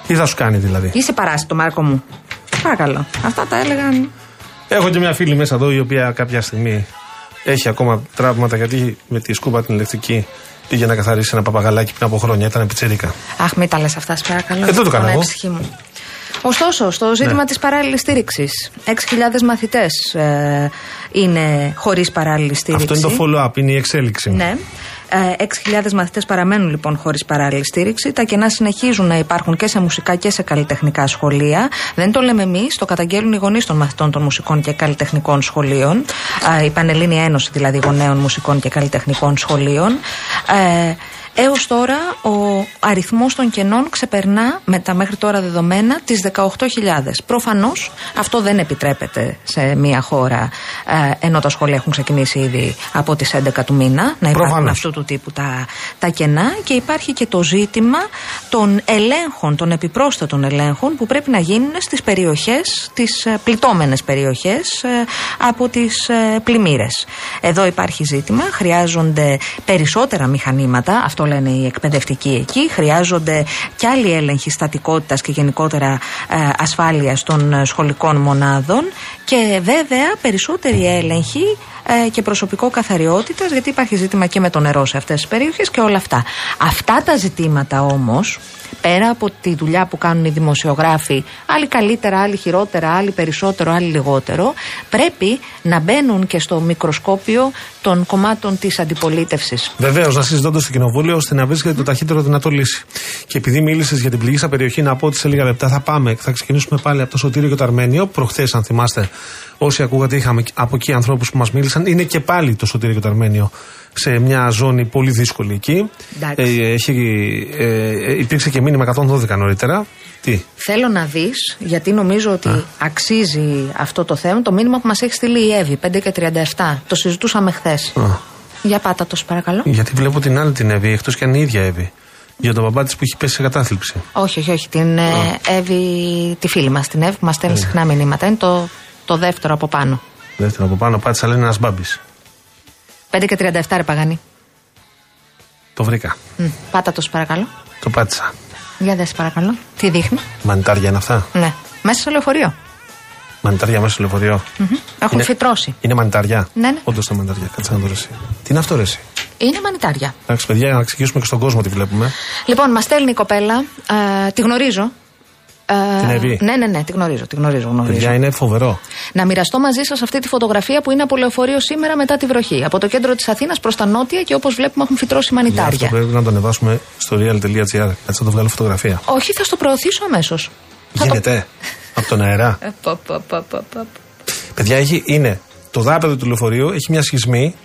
Τι θα σου κάνει δηλαδή; Είσαι παράσιτο, Μάρκο μου. Παρακαλώ. Αυτά τα έλεγαν. Έχω και μια φίλη μέσα εδώ η οποία κάποια στιγμή έχει ακόμα τραύματα γιατί με τη σκούπα την ηλεκτρική πήγε να καθαρίσει ένα παπαγαλάκι πριν από χρόνια. Ήταν πιτσερίκα. Αχ, μην τα λες αυτά, σε παρακαλώ. Ε, δεν το κάνω Πονάει η εγώ. Ψυχή μου. Ωστόσο, στο ζήτημα Ναι. της παράλληλης στήριξης 6.000 μαθητές ε, είναι χωρίς παράλληλη στήριξη. Αυτό είναι το follow-up, είναι η εξέλιξη. Ναι. Ε, 6.000 μαθητές παραμένουν λοιπόν χωρίς παράλληλη στήριξη. Τα κενά συνεχίζουν να υπάρχουν και σε μουσικά και σε καλλιτεχνικά σχολεία. Δεν το λέμε εμείς, το καταγγέλνουν οι γονείς των μαθητών των μουσικών και καλλιτεχνικών σχολείων. Ε, η Πανελλήνια Ένωση δηλαδή γονέων μουσικών και καλλιτεχνικών σχολείων. Ε, Έως τώρα ο αριθμός των κενών ξεπερνά με τα μέχρι τώρα δεδομένα τις 18.000. Προφανώς αυτό δεν επιτρέπεται σε μια χώρα ε, ενώ τα σχολεία έχουν ξεκινήσει ήδη από τις 11 του μήνα να υπάρχουν Προφανώς. αυτού του τύπου τα, τα κενά και υπάρχει και το ζήτημα των ελέγχων, των επιπρόσθετων ελέγχων που πρέπει να γίνουν στις περιοχές, τις ε, πληττόμενες περιοχές ε, από τις ε, πλημμύρες. Εδώ υπάρχει ζήτημα, χρειάζονται περισσότερα μηχανήματα, αυτό λένε οι εκπαιδευτικοί εκεί, χρειάζονται και άλλοι έλεγχοι στατικότητας και γενικότερα ε, ασφάλειας των ε, σχολικών μονάδων και βέβαια περισσότεροι έλεγχοι ε, και προσωπικό καθαριότητας, γιατί υπάρχει ζήτημα και με το νερό σε αυτές τις περιοχές και όλα αυτά. Αυτά τα ζητήματα όμως, πέρα από τη δουλειά που κάνουν οι δημοσιογράφοι, άλλοι καλύτερα, άλλοι χειρότερα, άλλοι περισσότερο, άλλοι λιγότερο, πρέπει να μπαίνουν και στο μικροσκόπιο των κομμάτων της αντιπολίτευσης. Βεβαίως, να συζητώντα στο κοινοβούλιο ώστε να βρίσκεται το ταχύτερο δυνατό λύση. Και επειδή μίλησες για την πληγήσα περιοχή, να πω ότι σε λίγα λεπτά θα πάμε, θα ξεκινήσουμε πάλι από το Σωτήριο και το Αρμένιο. Προχθές, αν θυμάστε, όσοι ακούγατε, είχαμε από εκεί ανθρώπους που μας μίλησαν. Είναι και πάλι το Σωτήριο και το Αρμένιο σε μια ζώνη πολύ δύσκολη εκεί. Εντάξει. Ε, έχει, ε, ε, υπήρξε και μήνυμα 112 νωρίτερα. Τι, Θέλω να δεις, γιατί νομίζω ότι αξίζει αυτό το θέμα, το μήνυμα που μας έχει στείλει η Εύη, 5 και 37. Το συζητούσαμε χθες. Για πάτα το, σε παρακαλώ. γιατί βλέπω την άλλη την Εύη, εκτός και αν είναι η ίδια Εύη. Για τον μπαμπά της που έχει πέσει σε κατάθλιψη. Όχι, όχι, όχι. Την ε, Εύη, τη φίλη μας, την Εύη που μας στέλνει συχνά μηνύματα. Είναι το, το δεύτερο από πάνω. Δεύτερο από πάνω, πάτησα λένε ένας μπάμπης. 5 και 37, ρε Παγανή. Το βρήκα. Μ, πάτα το, σε παρακαλώ. Το πάτησα. Για δες, σε παρακαλώ. Τι δείχνει. Μανιτάρια είναι αυτά; Ναι. Μέσα στο λεωφορείο. Μανιτάρια μέσα στο λεωφορείο. Μμμ. Έχουν Είναι- φυτρώσει. Είναι μανιτάρια; Ναι, ναι. Όντως είναι μανιτάρια. Κάτσε να το ρεσί. Τι είναι αυτό, ρεσί. Είναι μανιτάρια. Εντάξει, παιδιά, να εξηγήσουμε και στον κόσμο τι βλέπουμε. Λοιπόν, μας στέλνει η κοπέλα. ε, τη γνωρίζω. Ε, Την Εύη; Ναι, ναι, ναι, τη γνωρίζω, τη γνωρίζω. γνωρίζω. Παιδιά, είναι φοβερό. Να μοιραστώ μαζί σας αυτή τη φωτογραφία που είναι από λεωφορείο σήμερα μετά τη βροχή. Από το κέντρο της Αθήνας προς τα νότια και όπως βλέπουμε έχουν φυτρώσει Για αυτό μανιτάρια. πρέπει να το ανεβάσουμε στο real.gr. Έτσι θα το βγάλω φωτογραφία. Όχι, θα στο προωθήσω αμέσως. Γίνεται; Από τον αέρα; Παιδιά, έχει, είναι το δάπεδο του λεωφορείου, έχει μια σχισμή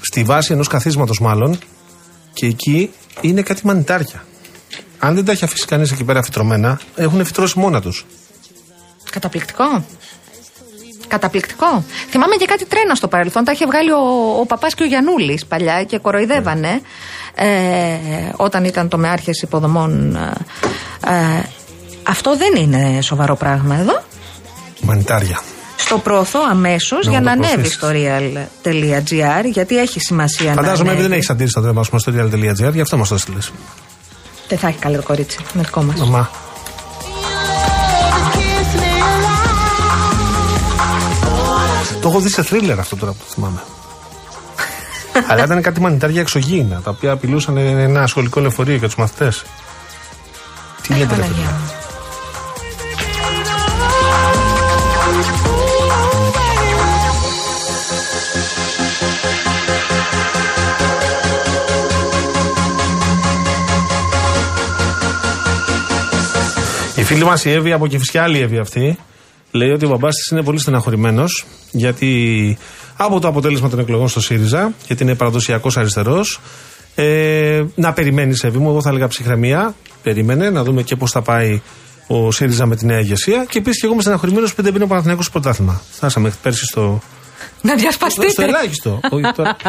στη βάση ενός καθίσματος μάλλον και εκεί είναι κάτι μανιτάρια. Αν δεν τα έχει αφήσει κανείς εκεί πέρα φυτρωμένα, έχουν φυτρώσει μόνα τους. Καταπληκτικό. Καταπληκτικό. Θυμάμαι και κάτι τρένα στο παρελθόν. Τα είχε βγάλει ο, ο παπάς και ο Γιανούλης παλιά και κοροϊδεύανε ε, όταν ήταν το με υποδομών. Ε, ε, αυτό δεν είναι σοβαρό πράγμα εδώ. Μανιτάρια. Στο προωθώ αμέσως Να για μου να το ανέβει προωθήσεις. στο real.gr γιατί έχει σημασία Φαντάζομαι να ότι δεν ανέβει. έχεις αντίρρηση να το ανεβάσουμε στο real.gr, γι' αυτό μας το έστειλε. Δεν θα έχει καλό κορίτσι. Είναι δικό μας. Μαμά. Το έχω δει σε θρίλερ αυτό τώρα που το θυμάμαι. Αλλά ήταν κάτι μανιτάρια εξωγήινα, τα οποία απειλούσαν ένα σχολικό λεωφορείο για τους μαθητές. Τι λέτε, ρε παιδιά; Φίλη μας η Εύη από Κεφισιά, άλλη Εύη αυτή, λέει ότι ο μπαμπάς της είναι πολύ στεναχωρημένος γιατί από το αποτέλεσμα των εκλογών στο ΣΥΡΙΖΑ, γιατί είναι παραδοσιακός αριστερός, ε, να περιμένει, Εύη μου, εγώ θα έλεγα ψυχραιμία. Περίμενε να δούμε και πώς θα πάει ο ΣΥΡΙΖΑ με τη νέα ηγεσία. Και επίσης και εγώ είμαι στεναχωρημένος που δεν μπαίνει ο Παναθηναϊκός στο πρωτάθλημα. Φτάσαμε πέρσι στο, Να στο διασπαστείτε. ελάχιστο. Όχι, τώρα-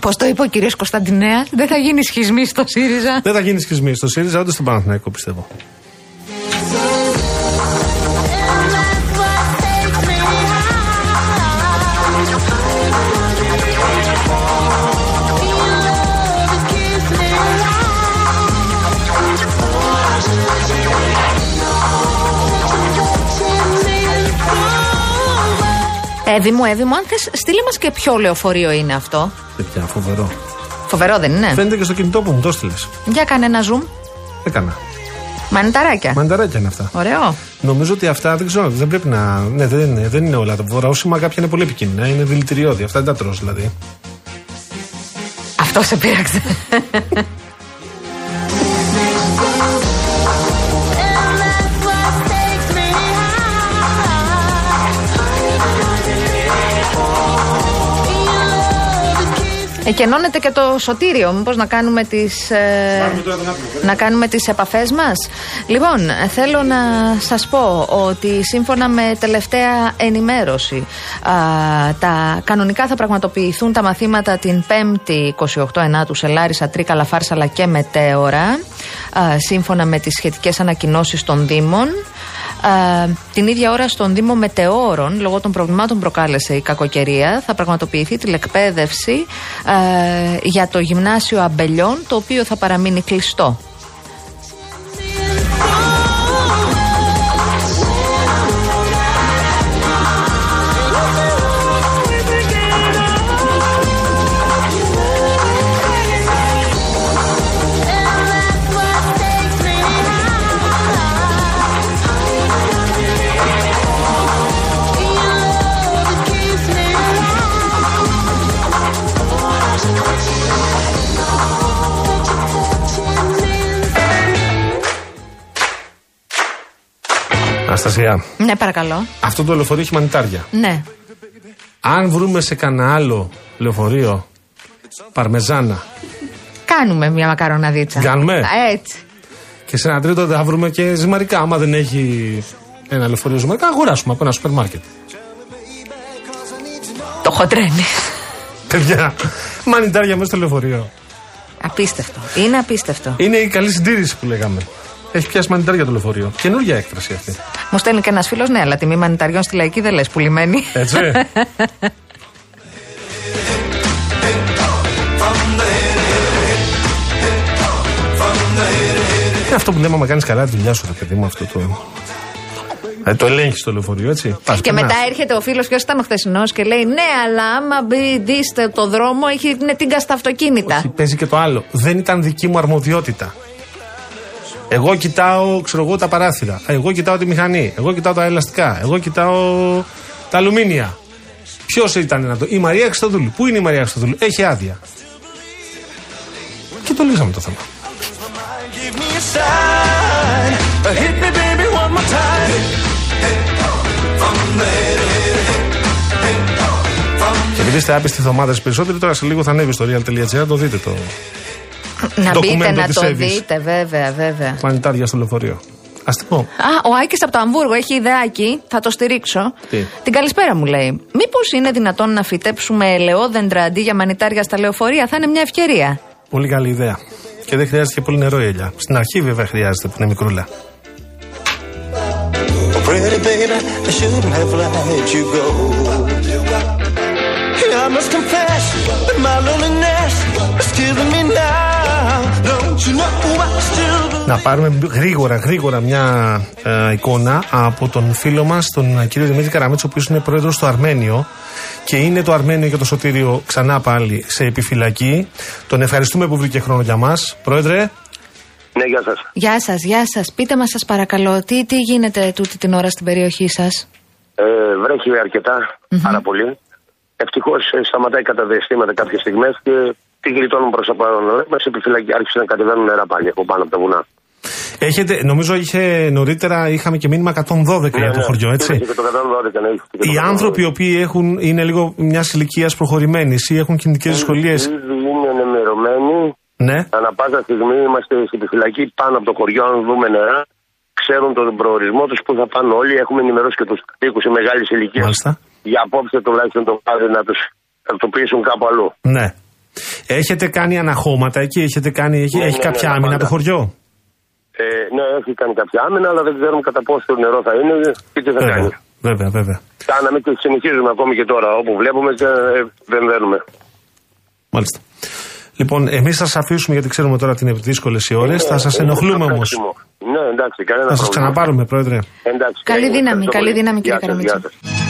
Πώς το είπε ο κύριος Κωνσταντινέας, δεν θα γίνει σχισμή στο ΣΥΡΙΖΑ; δεν θα γίνει σχισμή στο ΣΥΡΙΖΑ ούτε στον Παναθηναϊκό, πιστεύω. Εύη μου, Εύη μου, αν θες, στείλε μας και ποιο λεωφορείο είναι αυτό. Παιδιά, φοβερό. Φοβερό δεν είναι; Φαίνεται και στο κινητό που μου το έστειλες. Για κάνε ένα zoom. Έκανα. Μανιταράκια. Μανταράκια είναι αυτά. Ωραίο. Νομίζω ότι αυτά δεν ξέρω, δεν πρέπει να. Ναι, δεν είναι, δεν είναι όλα τα βορραόσημα, κάποια είναι πολύ επικίνδυνα. Είναι δηλητηριώδη. Αυτά δεν τα τρως δηλαδή. Αυτό σε πείραξε. Εκενώνεται και το σωτήριο. Μήπως να κάνουμε τις, ε, να κάνουμε τις επαφές μας; Λοιπόν, θέλω να σας πω ότι σύμφωνα με τελευταία ενημέρωση α, τα κανονικά θα πραγματοποιηθούν τα μαθήματα την 5η 28 Ενάτου σε Λάρισα, Τρίκαλα, Φάρσαλα και Μετέωρα α, σύμφωνα με τις σχετικές ανακοινώσεις των Δήμων. Α, την ίδια ώρα στον Δήμο Μετεώρων, λόγω των προβλημάτων που προκάλεσε η κακοκαιρία, θα πραγματοποιηθεί τηλεκπαίδευση α, για το γυμνάσιο Αμπελιών, το οποίο θα παραμείνει κλειστό. Αναστασία, Ναι, παρακαλώ. αυτό το λεωφορείο έχει μανιτάρια. Ναι. Αν βρούμε σε κανένα άλλο λεωφορείο παρμεζάνα Κάνουμε μια μακαροναδίτσα. Κάνουμε; Α, Έτσι. και σε ένα τρίτο θα βρούμε και ζυμαρικά, άμα δεν έχει ένα λεωφορείο ζυμαρικά, αγοράσουμε από ένα σούπερ μάρκετ. Το χοντρένι. Παιδιά, μανιτάρια μέσα στο λεωφορείο. Απίστευτο. Είναι απίστευτο. Είναι η καλή συντήρηση που λέγαμε. Έχει πιάσει μανιτάρια το λεωφορείο. Καινούργια έκφραση αυτή. Μου στέλνει και ένας φίλος, ναι, αλλά τιμή μανιταριών στη λαϊκή δεν λες πουλημένη. Έτσι. Είναι αυτό που λέμε, άμα κάνεις καλά τη δουλειά σου, ρε παιδί μου, αυτό το. Ε, το ελέγχεις το λεωφορείο, έτσι. Πας, Και περνάς. μετά έρχεται ο φίλος, ποιο ήταν ο χθεσινός, και λέει: Ναι, αλλά άμα μπει, δείστε το δρόμο, έχει, είναι τίγκα στα αυτοκίνητα. Όχι, Παίζει και το άλλο. Δεν ήταν δική μου αρμοδιότητα. Εγώ κοιτάω, ξέρω εγώ, τα παράθυρα. Εγώ κοιτάω τη μηχανή. Εγώ κοιτάω τα ελαστικά. Εγώ κοιτάω τα αλουμίνια. Ποιος ήταν να το. Η Μαρία Χριστοδούλου. Πού είναι η Μαρία Χριστοδούλου. Έχει άδεια. Και το λύσαμε το θέμα. Give me a sign. Hit me, baby, one more time. Και επειδή είστε άπιστοι εβδομάδε περισσότεροι, τώρα σε λίγο θα ανέβεις στο real.gr, το δείτε το. Να μπείτε Ντοκουμέντο να της το Εύης. δείτε, βέβαια, βέβαια. Μανιτάρια στο λεωφορείο. Αστικό. Α, ο Άκης από το Αμβούργο έχει ιδεάκι, θα το στηρίξω. Τι; Την καλησπέρα μου λέει. Μήπως είναι δυνατόν να φυτέψουμε ελαιόδεντρα αντί για μανιτάρια στα λεωφορεία, θα είναι μια ευκαιρία. Πολύ καλή ιδέα. Και δεν χρειάζεται και πολύ νερό η ελιά. Στην αρχή βέβαια χρειάζεται που είναι μικρούλα. Oh, pretty baby, I shouldn't have let you go. I must confess that my loneliness is killing me now. Don't you know I still Να πάρουμε γρήγορα, γρήγορα μια ε, εικόνα από τον φίλο μας, τον ε, κύριο Δημήτρη Καραμέτσο, ο οποίος είναι πρόεδρος στο Αρμένιο. Και είναι το Αρμένιο και το Σωτήριο ξανά πάλι σε επιφυλακή. Τον ευχαριστούμε που βρήκε χρόνο για μας. Πρόεδρε, Ναι, γεια σας. Γεια σας, γεια σας. Πείτε μας, σας παρακαλώ, τι, τι γίνεται τούτη την ώρα στην περιοχή σας; Ε, βρέχει αρκετά, πάρα πολύ. Ευτυχώς σταματάει κατά διαστήματα κάποιες στιγμές και τι γλιτώνουν προς τα παρόν. Μας σε επιφυλακή άρχισε να κατεβαίνουν νερά πάλι από πάνω από τα βουνά. έχετε, νομίζω είχε νωρίτερα είχαμε και μήνυμα 112 για το χωριό, έτσι. Είδες Και το 112, ναι, είχε και το Οι 112. άνθρωποι οι οποίοι έχουν, είναι λίγο μια ηλικίας προχωρημένη ή έχουν κινητικές δυσκολίες; Ήδη είναι ενημερωμένοι. Ναι. Ανά πάσα στιγμή είμαστε στην επιφυλακή πάνω από το χωριό, αν δούμε νερά. Ξέρουν τον προορισμό τους που θα πάνε όλοι. Έχουμε ενημερώσει και τους κατοίκους σε μεγάλης ηλικίας. Μάλιστα. Για απόψε τουλάχιστον το βράδυ να τους ταυτοποιήσουν κάπου αλλού. Ναι. Έχετε κάνει αναχώματα εκεί, έχετε κάνει, έχει, Ναι, έχει ναι, κάποια ναι, άμυνα πάντα. το χωριό; Ε, ναι, έχει κάνει κάποια άμυνα, αλλά δεν ξέρουμε κατά πόσο το νερό θα είναι και τι θα κάνει. Βέβαια, βέβαια, βέβαια. Κάναμε και συνεχίζουμε ακόμη και τώρα. Όπου βλέπουμε και ε, δεν δένουμε. Μάλιστα. Λοιπόν, εμείς θα σας αφήσουμε γιατί ξέρουμε τώρα ότι είναι δύσκολες οι ώρες. θα σας Ε, ενοχλούμε είναι όμως. τρέξιμο. Ναι, εντάξει, κανένα Θα σας πρόβλημα. ξαναπάρουμε, Πρόεδρε. Εντάξει, Καλή ε, δύναμη, ευχαριστώ καλή πολύ. δύναμη, κύριε Γεια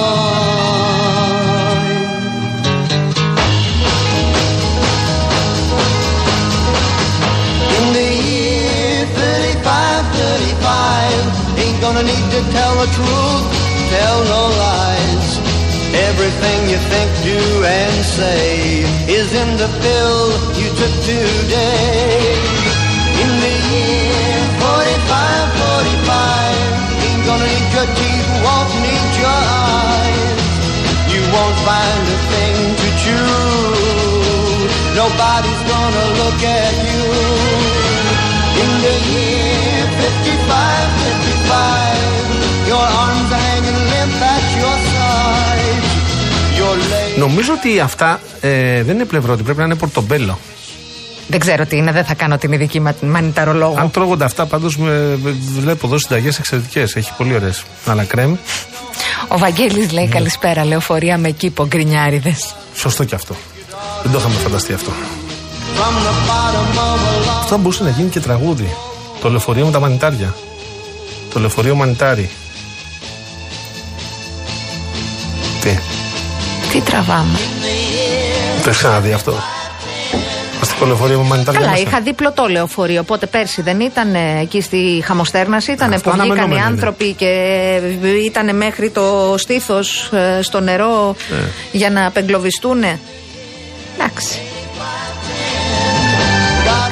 35, need to tell the truth, tell no lies. Everything you think, do, and say is in the pill you took today. In the year 45, 45, ain't gonna need your teeth, won't need your eyes. You won't find a thing to chew. Nobody's gonna look at you. In the year 55, 55, Νομίζω ότι αυτά ε, δεν είναι πλευρώτη, πρέπει να είναι πορτομπέλο. Δεν ξέρω τι είναι, δεν θα κάνω την ειδική μα- μανιταρολόγο. Αν τρώγονται αυτά, πάντως βλέπω εδώ συνταγές εξαιρετικές. Έχει πολύ ωραίες. Αλλά κρέμ. Ο Βαγγέλης λέει καλησπέρα, λεωφορεία με κήπο, γκρινιάριδες. Σωστό και αυτό. Δεν το είχαμε φανταστεί αυτό. From the bottom of a long Αυτό θα μπορούσε να γίνει και τραγούδι. Το λεωφορείο με τα μανιτάρια. Το λεωφορείο μανιτάρι. Τι, Τι τραβάμε. το έχει ξαναδεί αυτό. Αστικό λεωφορείο με μανιτάρια. Καλά, μέσα. είχα δει πλωτό λεωφορείο. Οπότε πέρσι δεν ήταν ε, εκεί στη χαμοστέρναση. Ήταν Αυτό που βγήκαν οι αναμενόμενο είναι. άνθρωποι και ήταν μέχρι το στήθος στο νερό Ναι. για να απεγκλωβιστούν. Εντάξει.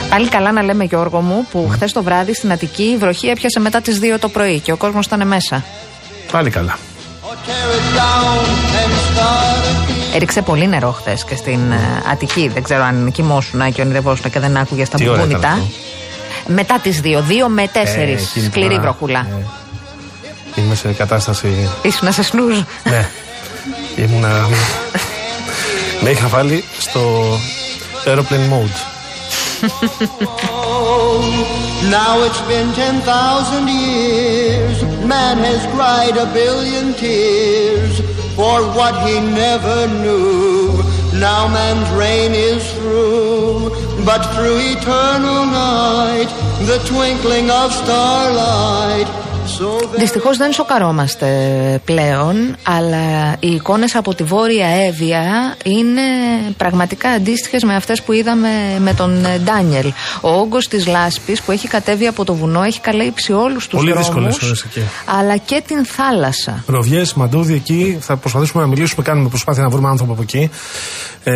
Πάλι καλά να λέμε Γιώργο μου που Ναι. χθες το βράδυ στην Αττική η βροχή έπιασε μετά τις 2 το πρωί και ο κόσμος ήταν μέσα. Πάλι καλά. Or tear it down and start again. Έριξε πολύ νερό χθες και στην ε, Αττική. Δεν ξέρω αν κοιμόσουν και ονειρευόσουν και δεν άκουγε τα Τι ώρα ήταν μπουγούνιτα. αυτό; Μετά τις 2, 2 με 4. Ε, εκείνη σκληρή τώρα, βροχούλα. ε, είμαι σε κατάσταση. Ήσουν να σε σνούζ. ναι. Ήμουνα. Με είχα βάλει στο aeroplane mode. Now it's been 10,000 years. Man has cried a billion tears for what he never knew. Now man's reign is through, but through eternal night, the twinkling of starlight. So very Δυστυχώς δεν σοκαρόμαστε πλέον, αλλά οι εικόνες από τη Βόρεια Εύβοια είναι πραγματικά αντίστοιχες με αυτές που είδαμε με τον ε, Ντάνιελ. Ο όγκος της λάσπης που έχει κατέβει από το βουνό έχει καλύψει όλους τους Πολύ δρόμους, δύσκολες ώρες εκεί. αλλά και την θάλασσα. Ροβιές, Μαντούδι, εκεί θα προσπαθήσουμε να μιλήσουμε. Κάνουμε προσπάθεια να βρούμε άνθρωπο από εκεί. Ε,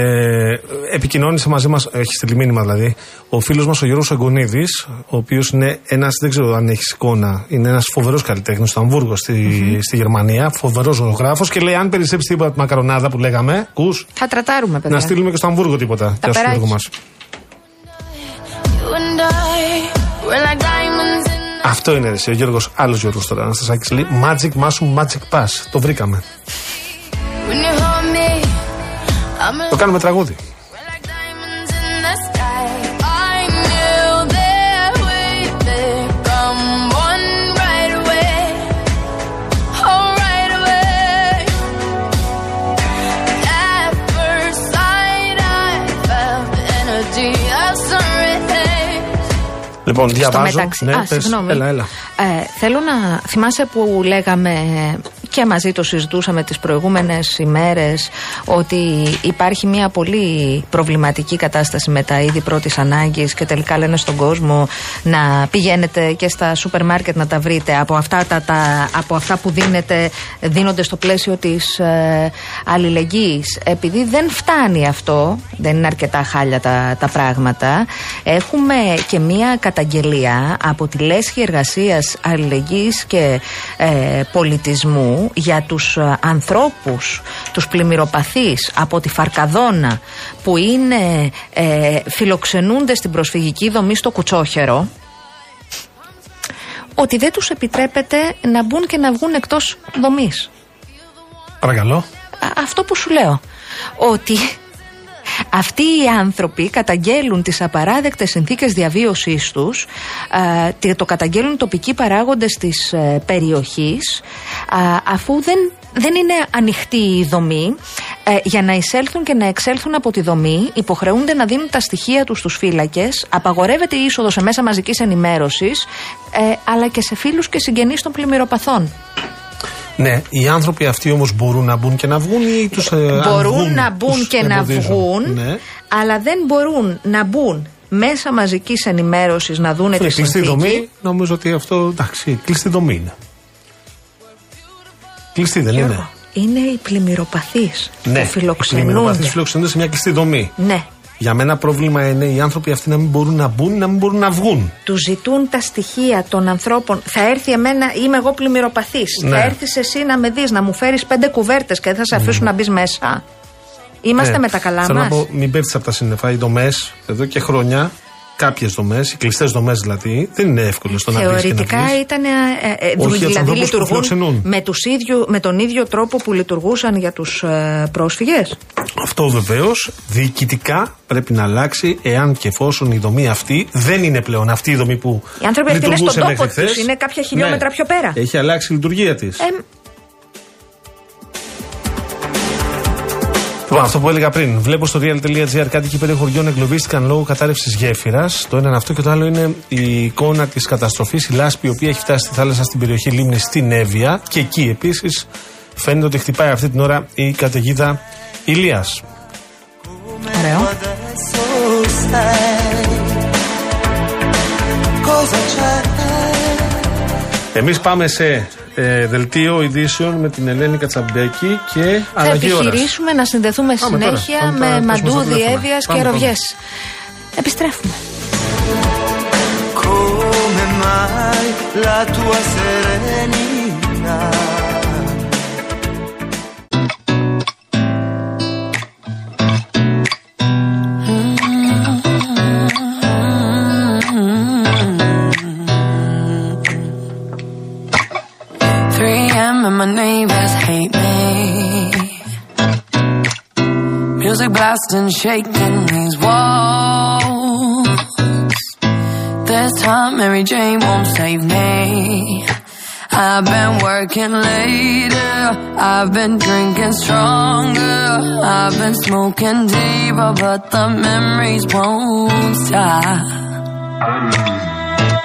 επικοινώνησε μαζί μας, έχει στείλει μήνυμα δηλαδή, ο φίλος μας ο Γιώργος Αγκονίδης, ο οποίος είναι ένας, δεν ξέρω αν έχεις εικόνα, είναι ένας φοβερό καλλιτέχνης στο Αμβούργο, στη, στη Γερμανία. Φοβερός ζωγράφος και λέει: Αν περισσέψει τίποτα από τη μακαρονάδα που λέγαμε, κους, Θα τρατάρουμε, παιδιά. να στείλουμε και στο Αμβούργο τίποτα. Τα Γεια σου, περάκια. Γιώργο μα. You and I, we're like diamonds in Αυτό είναι εσύ, ο Γιώργος, άλλος Γιώργος τώρα. Να σα λέει Magic Mushroom Magic Pass. Το βρήκαμε. when you hold me. I'm Το κάνουμε τραγούδι. Λοιπόν, Στο διαβάζω. μεταξύ. Ναι, Α, πες. συγγνώμη. Έλα, έλα. Ε, θέλω να θυμάσαι που λέγαμε και μαζί το συζητούσαμε τις προηγούμενες ημέρες ότι υπάρχει μια πολύ προβληματική κατάσταση με τα είδη πρώτης ανάγκης και τελικά λένε στον κόσμο να πηγαίνετε και στα σούπερ μάρκετ να τα βρείτε από αυτά, τα, τα, από αυτά που δίνετε, δίνονται στο πλαίσιο της ε, αλληλεγγύης. Επειδή δεν φτάνει αυτό, δεν είναι αρκετά χάλια τα, τα πράγματα, έχουμε και μια καταγγελία από τη Λέσχη Εργασίας Αλληλεγγύης και ε, Πολιτισμού για τους ε, ανθρώπους, τους πλημμυροπαθείς από τη Φαρκαδόνα που είναι, ε, φιλοξενούνται στην προσφυγική δομή στο Κουτσόχερο ότι δεν τους επιτρέπεται να μπουν και να βγουν εκτός δομής. Παρακαλώ. Α- αυτό που σου λέω. Ότι αυτοί οι άνθρωποι καταγγέλουν τις απαράδεκτες συνθήκες διαβίωσής τους, α, τε- το καταγγέλουν τοπικοί παράγοντες της ε, περιοχής, α, αφού δεν, δεν είναι ανοιχτή η δομή, ε, για να εισέλθουν και να εξέλθουν από τη δομή, υποχρεούνται να δίνουν τα στοιχεία τους στους φύλακες, απαγορεύεται η είσοδος σε μέσα μαζικής ενημέρωσης, ε, αλλά και σε φίλους και συγγενείς των πλημμυροπαθών. Ναι, οι άνθρωποι αυτοί όμως μπορούν να μπουν και να βγουν ή τους. μπορούν να μπουν και να βγουν, Ναι. αλλά δεν μπορούν να μπουν μέσα μαζικής ενημέρωσης να δούνε Είναι τη κλειστή συνθήκη. δομή. Νομίζω ότι αυτό. Εντάξει, κλειστή δομή είναι. Κλειστή δεν Γιώργο, είναι. Είναι οι πλημμυροπαθείς Ναι, που οι φιλοξενούνται. πλημμυροπαθείς φιλοξενούνται σε μια κλειστή δομή. Ναι. Για μένα πρόβλημα είναι οι άνθρωποι αυτοί να μην μπορούν να μπουν, να μην μπορούν να βγουν. Του ζητούν τα στοιχεία των ανθρώπων. Θα έρθει εμένα, είμαι εγώ πλημμυροπαθής. Ναι. Θα έρθεις εσύ να με δεις, να μου φέρεις πέντε κουβέρτες και δεν θα σε αφήσουν να μπεις μέσα. Είμαστε Ναι. με τα καλά Θέλω μας. να πω, μην πέφτεις από τα σύννεφα. Οι δομές εδώ και χρόνια, κάποιες δομές, οι κλειστές δομές δηλαδή, δεν είναι εύκολο στο να μπεις και να Θεωρητικά βγεις. ήταν. Ε, ε, για τους δηλαδή ανθρώπους που λειτουργούν φιλοξενούν. με, τους ίδιου, με τον ίδιο τρόπο που λειτουργούσαν για τους ε, πρόσφυγες; Αυτό βεβαίως διοικητικά πρέπει να αλλάξει εάν και εφόσον η δομή αυτή δεν είναι πλέον αυτή η δομή που. Οι άνθρωποι αυτοί είναι λειτουργούσε στον τόπο μέχρι τους, χθες. είναι κάποια χιλιόμετρα πιο πέρα. Έχει αλλάξει η λειτουργία της. Ε, Λοιπόν, αυτό που έλεγα πριν. Βλέπω στο real.gr κάτι εκεί πέρα χωριών εγκλωβίστηκαν λόγω κατάρρευσης γέφυρας. Το ένα είναι αυτό και το άλλο είναι η εικόνα της καταστροφής. Η λάσπη η οποία έχει φτάσει στη θάλασσα στην περιοχή Λίμνη στην Εύβοια. Και εκεί επίσης φαίνεται ότι χτυπάει αυτή την ώρα η καταιγίδα Ηλίας. ωραίο. so sad. Cosa c'è? Εμείς πάμε σε ε, δελτίο ειδήσεων με την Ελένη Κατσαμπέκη και Θα αλλαγή ώρα. επιχειρήσουμε να συνδεθούμε Πάμε τώρα. συνέχεια Πάμε τώρα, με πες μας τα μαντούδι, τηλέφωνα. έβεια και Πάμε, πάμε. ροβιές. Επιστρέφουμε. Come mai la tua serenità? Music blasting, shaking these walls. This time Mary Jane won't save me. I've been working later. I've been drinking stronger. I've been smoking deeper, but the memories won't stop.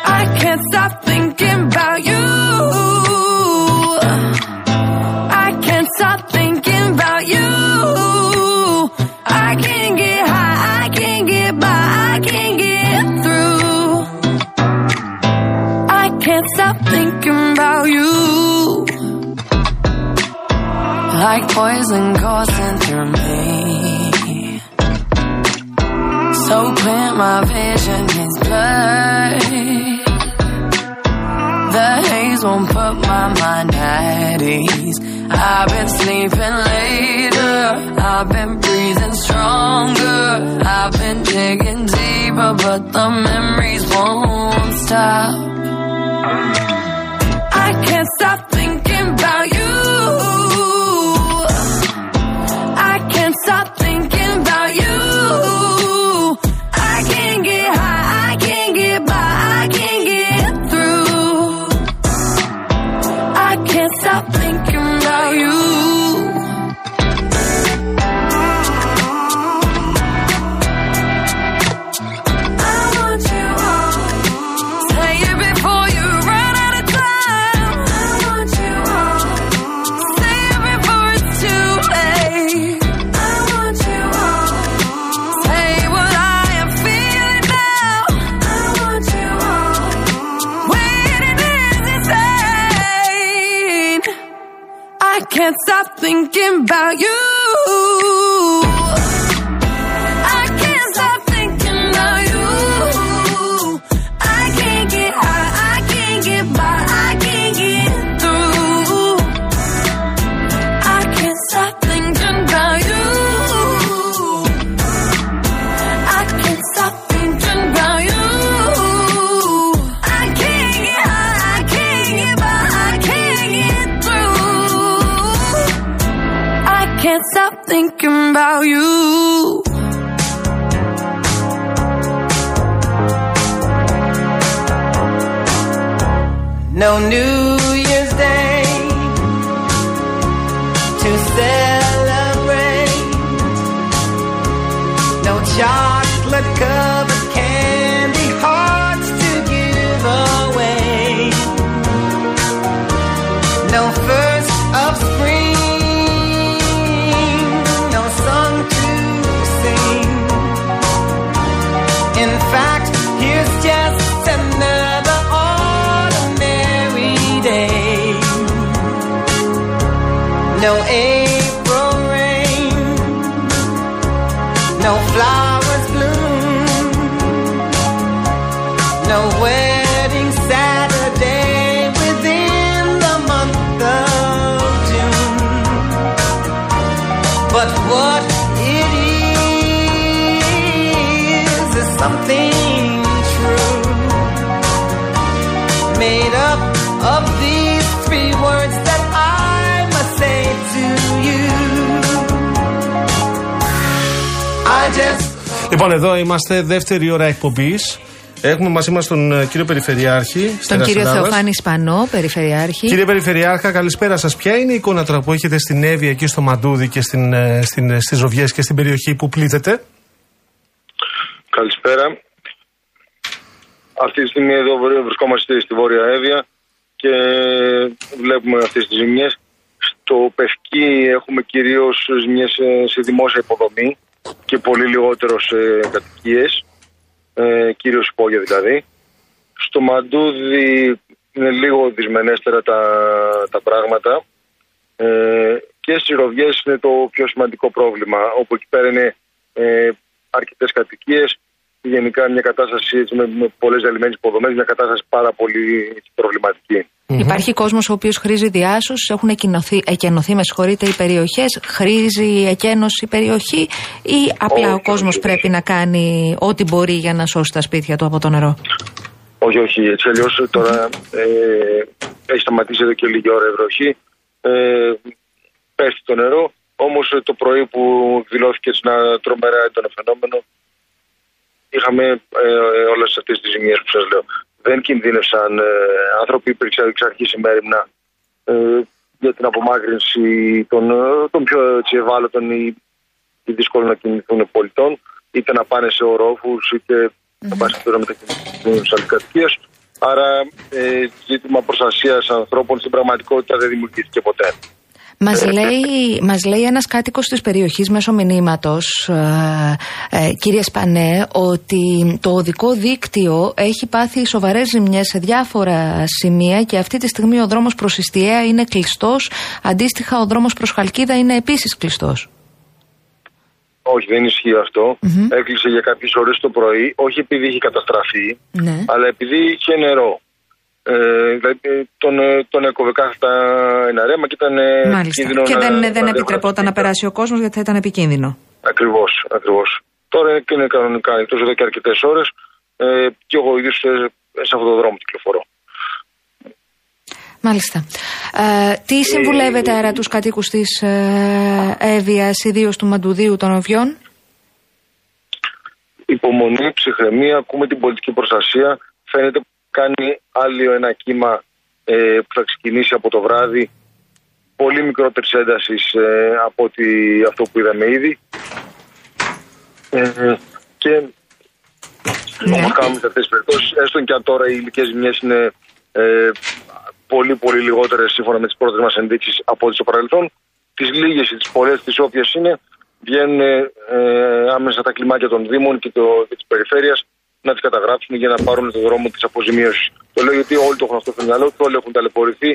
I can't stop thinking about you. Can't stop thinking about you. Like poison coursing through me. So clear, my vision is blurred. The haze won't put my mind at ease. I've been sleeping later. I've been breathing stronger. I've been digging deeper, but the memories won't stop. I can't about you. no news. Λοιπόν, εδώ είμαστε, δεύτερη ώρα εκπομπής. Έχουμε μαζί μας τον ε, κύριο Περιφερειάρχη. Τον Στέγας κύριο Ελλάδας. Θεοφάνη Σπανό, Περιφερειάρχη. Κύριε Περιφερειάρχα, καλησπέρα σας. Ποια είναι η εικόνα τώρα που έχετε στην Εύη, εκεί στο Μαντούδι και στην, ε, στην, ε, στις Ροβιές και στην περιοχή που πλήττεται; Καλησπέρα. Αυτή τη στιγμή εδώ βρε- βρισκόμαστε στη Βόρεια Εύβοια και βλέπουμε αυτές τις ζημιές. Στο Πευκή έχουμε κυρίως ζημιές ε, σε δημόσια υποδομή και πολύ λιγότερος σε κατοικίες, ε, κυρίως υπόγεια δηλαδή. Στο Μαντούδι είναι λίγο δυσμενέστερα τα, τα πράγματα ε, και στις Ροβιές είναι το πιο σημαντικό πρόβλημα, όπου εκεί πέρα είναι ε, αρκετές κατοικίες, γενικά μια κατάσταση έτσι, με, με πολλές διαλυμένες υποδομές, μια κατάσταση πάρα πολύ προβληματική. Υπάρχει κόσμος ο οποίος χρήζει διάσωσης, έχουν εκενωθεί, εκενωθεί με συγχωρείτε, οι περιοχές, χρήζει εκένωση η περιοχή ή απλά Όχι, ο κόσμος όχι, πρέπει να κάνει ό,τι μπορεί για να σώσει τα σπίτια του από το νερό; Όχι, όχι, έτσι αλλιώς τώρα ε, έχει σταματήσει εδώ και λίγη ώρα η βροχή, ε, πέφτει το νερό, όμως ε, το πρωί που δηλώθηκε έτσι ένα τρομερά έντονο φαινόμενο, είχαμε ε, ε, όλες αυτές τις ζημίες που σας λέω. Δεν κινδύνευσαν. Ε, άνθρωποι υπήρξαν εξ αρχής ημέρημνα ε, για την απομάκρυνση των, ε, των πιο έτσι, ευάλωτων ή, ή δύσκολων να κινηθούν πολιτών, είτε να πάνε σε ορόφους, είτε να πάνε σε να μετακινηθούν σε άλλες κατοικίες. Άρα, ε, ζήτημα προστασίας ανθρώπων στην πραγματικότητα δεν δημιουργήθηκε ποτέ. Μας λέει, μας λέει ένας κάτοικος της περιοχής μέσω μηνύματος, ε, ε, κύριε Σπανέ, ότι το οδικό δίκτυο έχει πάθει σοβαρές ζημιές σε διάφορα σημεία και αυτή τη στιγμή ο δρόμος προς Ιστιαία είναι κλειστός, αντίστοιχα ο δρόμος προς Χαλκίδα είναι επίσης κλειστός. Όχι, δεν ισχύει αυτό. Έκλεισε για κάποιες ώρες το πρωί, όχι επειδή είχε καταστραφεί, Ναι. αλλά επειδή είχε νερό. Ε, δηλαδή τον, ε, τον έκοβε κάθετα ένα ρέμα και ήταν ε, Μάλιστα. κίνδυνο Και να- δεν, δεν να επιτρεπόταν να περάσει ο κόσμος γιατί θα ήταν επικίνδυνο. Ακριβώς, ακριβώς. Τώρα είναι, είναι κανονικά εκτό εδώ και αρκετές ώρες ε, και εγώ ίδιος σε, σε αυτόν τον δρόμο κυκλοφορώ. Μάλιστα. Ε, τι συμβουλεύετε άρα τους κατοίκους της ε, Εύβοιας, ιδίως του Μαντουδίου των Οβιών; Υπομονή, ψυχραιμία, ακούμε την πολιτική προστασία. Φαίνεται κάνει άλλο ένα κύμα ε, που θα ξεκινήσει από το βράδυ. Πολύ μικρότερης έντασης ε, από ότι αυτό που είδαμε ήδη. Ε, και όπως κάνουμε σε αυτές τις περιπτώσεις, έστω και αν τώρα οι υλικές ζημιές είναι ε, πολύ πολύ λιγότερες σύμφωνα με τις πρώτες μας ενδείξεις από ό,τι στο παρελθόν, τις λίγες ή τις πολλές τις όποιες είναι, βγαίνουν ε, άμεσα τα κλιμάκια των Δήμων και, το, και της περιφέρειας να τις καταγράψουν για να πάρουν το δρόμο της αποζημίωσης. Το λέω γιατί όλοι το έχουν αυτό στο μυαλό του, όλοι έχουν ταλαιπωρηθεί.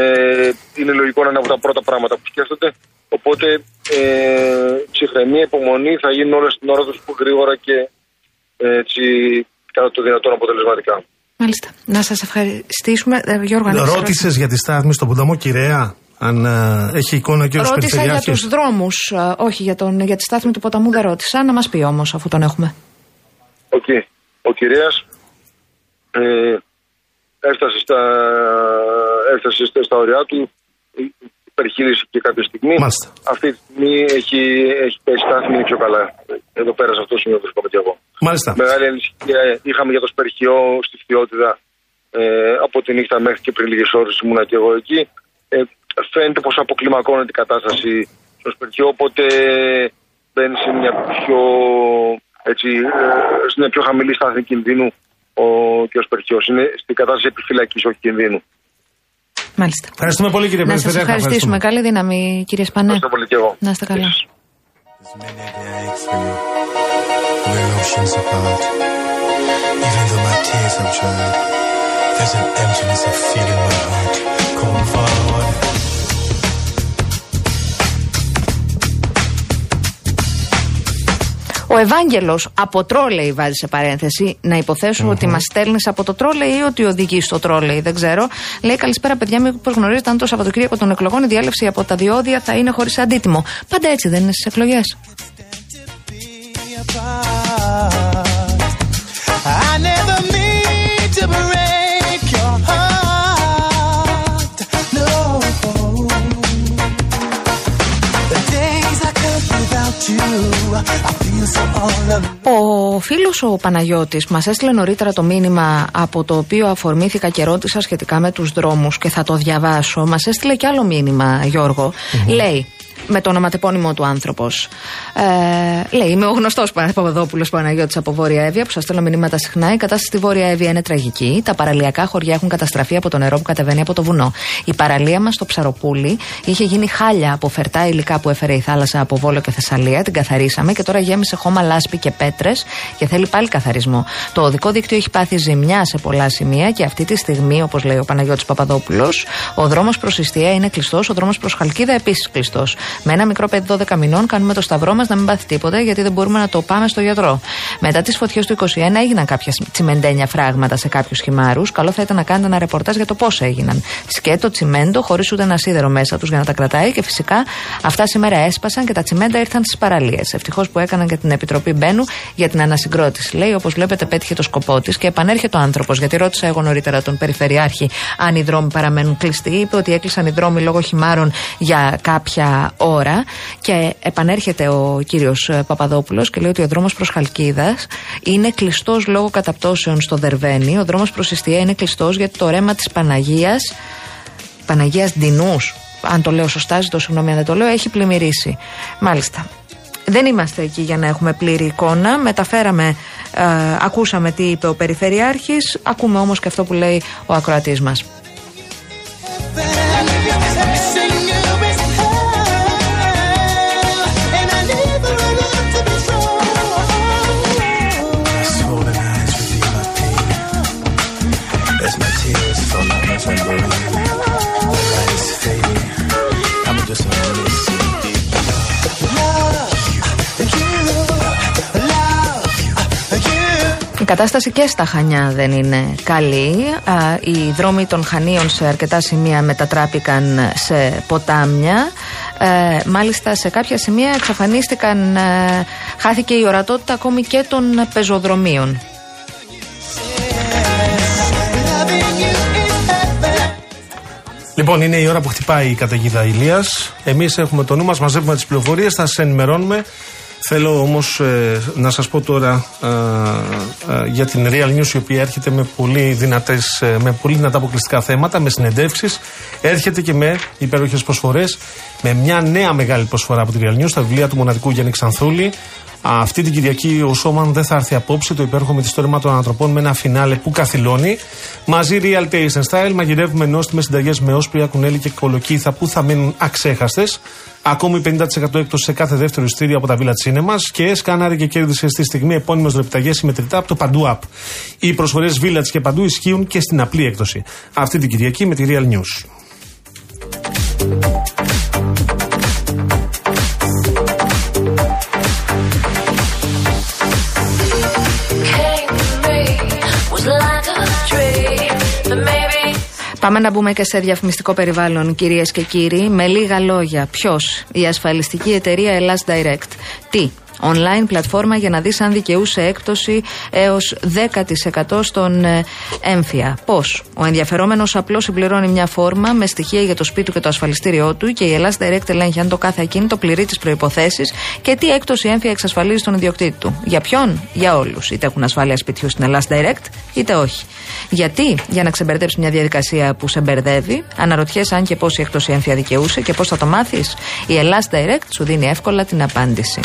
Ε, είναι λογικό να είναι από τα πρώτα πράγματα που σκέφτονται. Οπότε ε, ψυχραιμία, υπομονή θα γίνουν όλα στην ώρα τους γρήγορα και ε, έτσι κατά το δυνατόν αποτελεσματικά. Μάλιστα. Να σας ευχαριστήσουμε. Ε, Γιώργο, αν έχεις Ρώτησες για τη στάθμη στον ποταμό Κυραία, αν ε, έχει εικόνα και ο Ρώτησα για Περιφερειάρχης. τους δρόμους, ε, όχι για, τον, για τη στάθμη του ποταμού δεν ρώτησα. Να μας πει όμως αφού τον έχουμε. Οκ. Ο Ενιπέας ε, έφτασε, στα, έφτασε στα, στα όριά του, υπερχείλησε και κάποια στιγμή. Μάλιστα. Αυτή τη στιγμή έχει, έχει πέσει στάθμη είναι πιο καλά. Εδώ πέρα σε αυτό το σημείο βρίσκομαι και εγώ. Μάλιστα. Μεγάλη ανησυχία είχαμε για το Σπερχιό στη Φθιώτιδα ε, από τη νύχτα μέχρι και πριν λίγες ώρες ήμουνα και εγώ εκεί. Ε, φαίνεται πως αποκλιμακώνεται η κατάσταση στο Σπερχιό, οπότε μπαίνει σε μια πιο, έτσι, ε, σε μια πιο χαμηλή στάθμη κινδύνου ο, και ο Σπερχιός. Είναι στην κατάσταση επιφυλακής, όχι κινδύνου. Μάλιστα. Ευχαριστούμε πολύ κύριε Να σας Περιφερειάρχη. ευχαριστήσουμε. Καλή δύναμη κύριε Σπανέ. Ευχαριστώ πολύ και εγώ. Να είστε καλά. We're oceans apart. Even though my tears have dried, there's an emptiness I feel in my heart. Come forward. Ο Ευάγγελος από τρόλεϊ βάζει σε παρένθεση. Να υποθεσω ότι μας στέλνεις από το τρόλεϊ ή ότι οδηγείς στο τρόλεϊ, δεν ξέρω. Λέει καλησπέρα, παιδιά, μήπως γνωρίζετε αν το Σαββατοκύριακο των εκλογών η διάλευση από τα διόδια θα είναι χωρίς αντίτιμο. Πάντα έτσι δεν είναι στις εκλογές. I never mean to break your heart. No. The days I come without you, I feel so all alone. Ο φίλος ο Παναγιώτης μας έστειλε νωρίτερα το μήνυμα από το οποίο αφορμήθηκα και ρώτησα σχετικά με τους δρόμους και θα το διαβάσω. Μας έστειλε και άλλο μήνυμα, Γιώργο. Λέει, με το ονοματεπώνυμό του άνθρωπος. Ε, λέει, είμαι ο γνωστός Παπαδόπουλος Παναγιώτης από Βόρεια Εύβοια, που σας στέλνω μηνύματα συχνά. Η κατάσταση στη Βόρεια Εύβοια είναι τραγική. Τα παραλιακά χωριά έχουν καταστραφεί από το νερό που κατεβαίνει από το βουνό. Η παραλία μας στο Ψαροπούλι είχε γίνει χάλια από φερτά υλικά που έφερε η θάλασσα από Βόλο και Θεσσαλία. Την καθαρίσαμε και τώρα γέμισε χώμα λάσπη και πέτρες και θέλει πάλι καθαρισμό. Το οδικό δίκτυο έχει πάθει ζημιά σε πολλά σημεία και αυτή τη στιγμή, όπως λέει ο Παναγιώτης Παπαδόπουλος, ο δρόμος προς Ιστία είναι κλειστός, ο δρόμος προς Χαλκίδα επίσης κλειστός. Με ένα μικρό παιδί 12 μηνών κάνουμε το σταυρό μας να μην πάθει τίποτα γιατί δεν μπορούμε να το πάμε στο γιατρό. Μετά τις φωτιές του 21 έγιναν κάποια τσιμεντένια φράγματα σε κάποιους χυμάρους. Καλό θα ήταν να κάνετε ένα ρεπορτάζ για το πώς έγιναν. Σκέτο, τσιμέντο, χωρίς ούτε ένα σίδερο μέσα τους για να τα κρατάει και φυσικά αυτά σήμερα έσπασαν και τα τσιμέντα ήρθαν στις παραλίες. Ευτυχώς που έκαναν και την Επιτροπή Μπένου για την ανασυγκρότηση. Λέει, όπως βλέπετε, πέτυχε το σκοπό της και επανέρχεται ο άνθρωπος. Γιατί ρώτησα εγώ νωρίτερα τον Περιφερειάρχη αν οι δρόμοι παραμένουν κλειστοί. Είπε ότι έκλεισαν οι δρόμοι λόγω χυμάρων για κάποια ώρα. Και επανέρχεται ο κύριος Παπαδόπουλος και λέει ότι ο δρόμος προς Χαλκίδας είναι κλειστός λόγω καταπτώσεων στο Δερβένι. Ο δρόμος προς Ιστία είναι κλειστός γιατί το ρέμα της Παναγίας. Παναγίας Ντινούς, αν το λέω σωστά, ζητώ συγγνώμη αν δεν το λέω, έχει πλημμυρίσει. Μάλιστα. Δεν είμαστε εκεί για να έχουμε πλήρη εικόνα. Μεταφέραμε, ε, ακούσαμε τι είπε ο Περιφερειάρχης, ακούμε όμως και αυτό που λέει ο ακροατής μας. As my tears fall like a tambourine. The light is fading. I'm just a honest Η κατάσταση και στα Χανιά δεν είναι καλή. Α, Οι δρόμοι των Χανίων σε αρκετά σημεία μετατράπηκαν σε ποτάμια. Ε, μάλιστα σε κάποια σημεία εξαφανίστηκαν, ε, χάθηκε η ορατότητα ακόμη και των πεζοδρομίων. Λοιπόν, είναι η ώρα που χτυπάει η καταιγίδα ηλίας. Εμείς έχουμε το νου μας, μαζεύουμε τις πληροφορίες, θα σα ενημερώνουμε. Θέλω όμως να σας πω τώρα ε, ε, για την Real News, η οποία έρχεται με πολύ, δυνατές, ε, με πολύ δυνατά αποκλειστικά θέματα, με συνεντεύξεις. Έρχεται και με υπέροχες προσφορές, με μια νέα μεγάλη προσφορά από την Real News, τα βιβλία του μοναδικού Γιάννη Ξανθούλη. Αυτή την Κυριακή ο Σόμαν δεν θα έρθει απόψε. Το υπέροχο μυθιστόρημα των ανθρωπών με ένα φινάλε που καθυλώνει. Μαζί Real Taste and Style μαγειρεύουμε νόστιμες συνταγές με όσπρια, κουνέλι και κολοκύθα που θα μείνουν αξέχαστες. Ακόμη 50% έκπτωση σε κάθε δεύτερο ειστήριο από τα Villa Cinemas και σκάναρε και κέρδισες στη στιγμή επώνυμες δρεπταγέ συμμετρητά από το Παντού App. Οι προσφορές Village και Παντού ισχύουν και στην απλή έκδοση. Αυτή την Κυριακή με τη Real News. Πάμε να μπούμε και σε διαφημιστικό περιβάλλον, κυρίες και κύριοι. Με λίγα λόγια, ποιος, η ασφαλιστική εταιρεία Ελλάς Direct. Τι, online πλατφόρμα για να δεις αν δικαιούσε έκπτωση έως 10% στον ε, έμφυα. Πώς; Ο ενδιαφερόμενος απλώς συμπληρώνει μια φόρμα με στοιχεία για το σπίτι του και το ασφαλιστήριό του και η Ελλάς Direct ελέγχει αν το κάθε ακίνητο πληρεί τις προϋποθέσεις και τι έκπτωση έμφυα εξασφαλίζει στον ιδιοκτήτη του. Για ποιον; Για όλους. Είτε έχουν ασφάλεια σπιτιού στην Ελλάς Direct, είτε όχι. Γιατί; Για να ξεμπερδέψει μια διαδικασία που σε μπερδεύει, αναρωτιέσαι αν και πώς η έκπτωση έμφυα δικαιούσε και πώς θα το μάθεις. Η Ελλάς Direct σου δίνει εύκολα την απάντηση.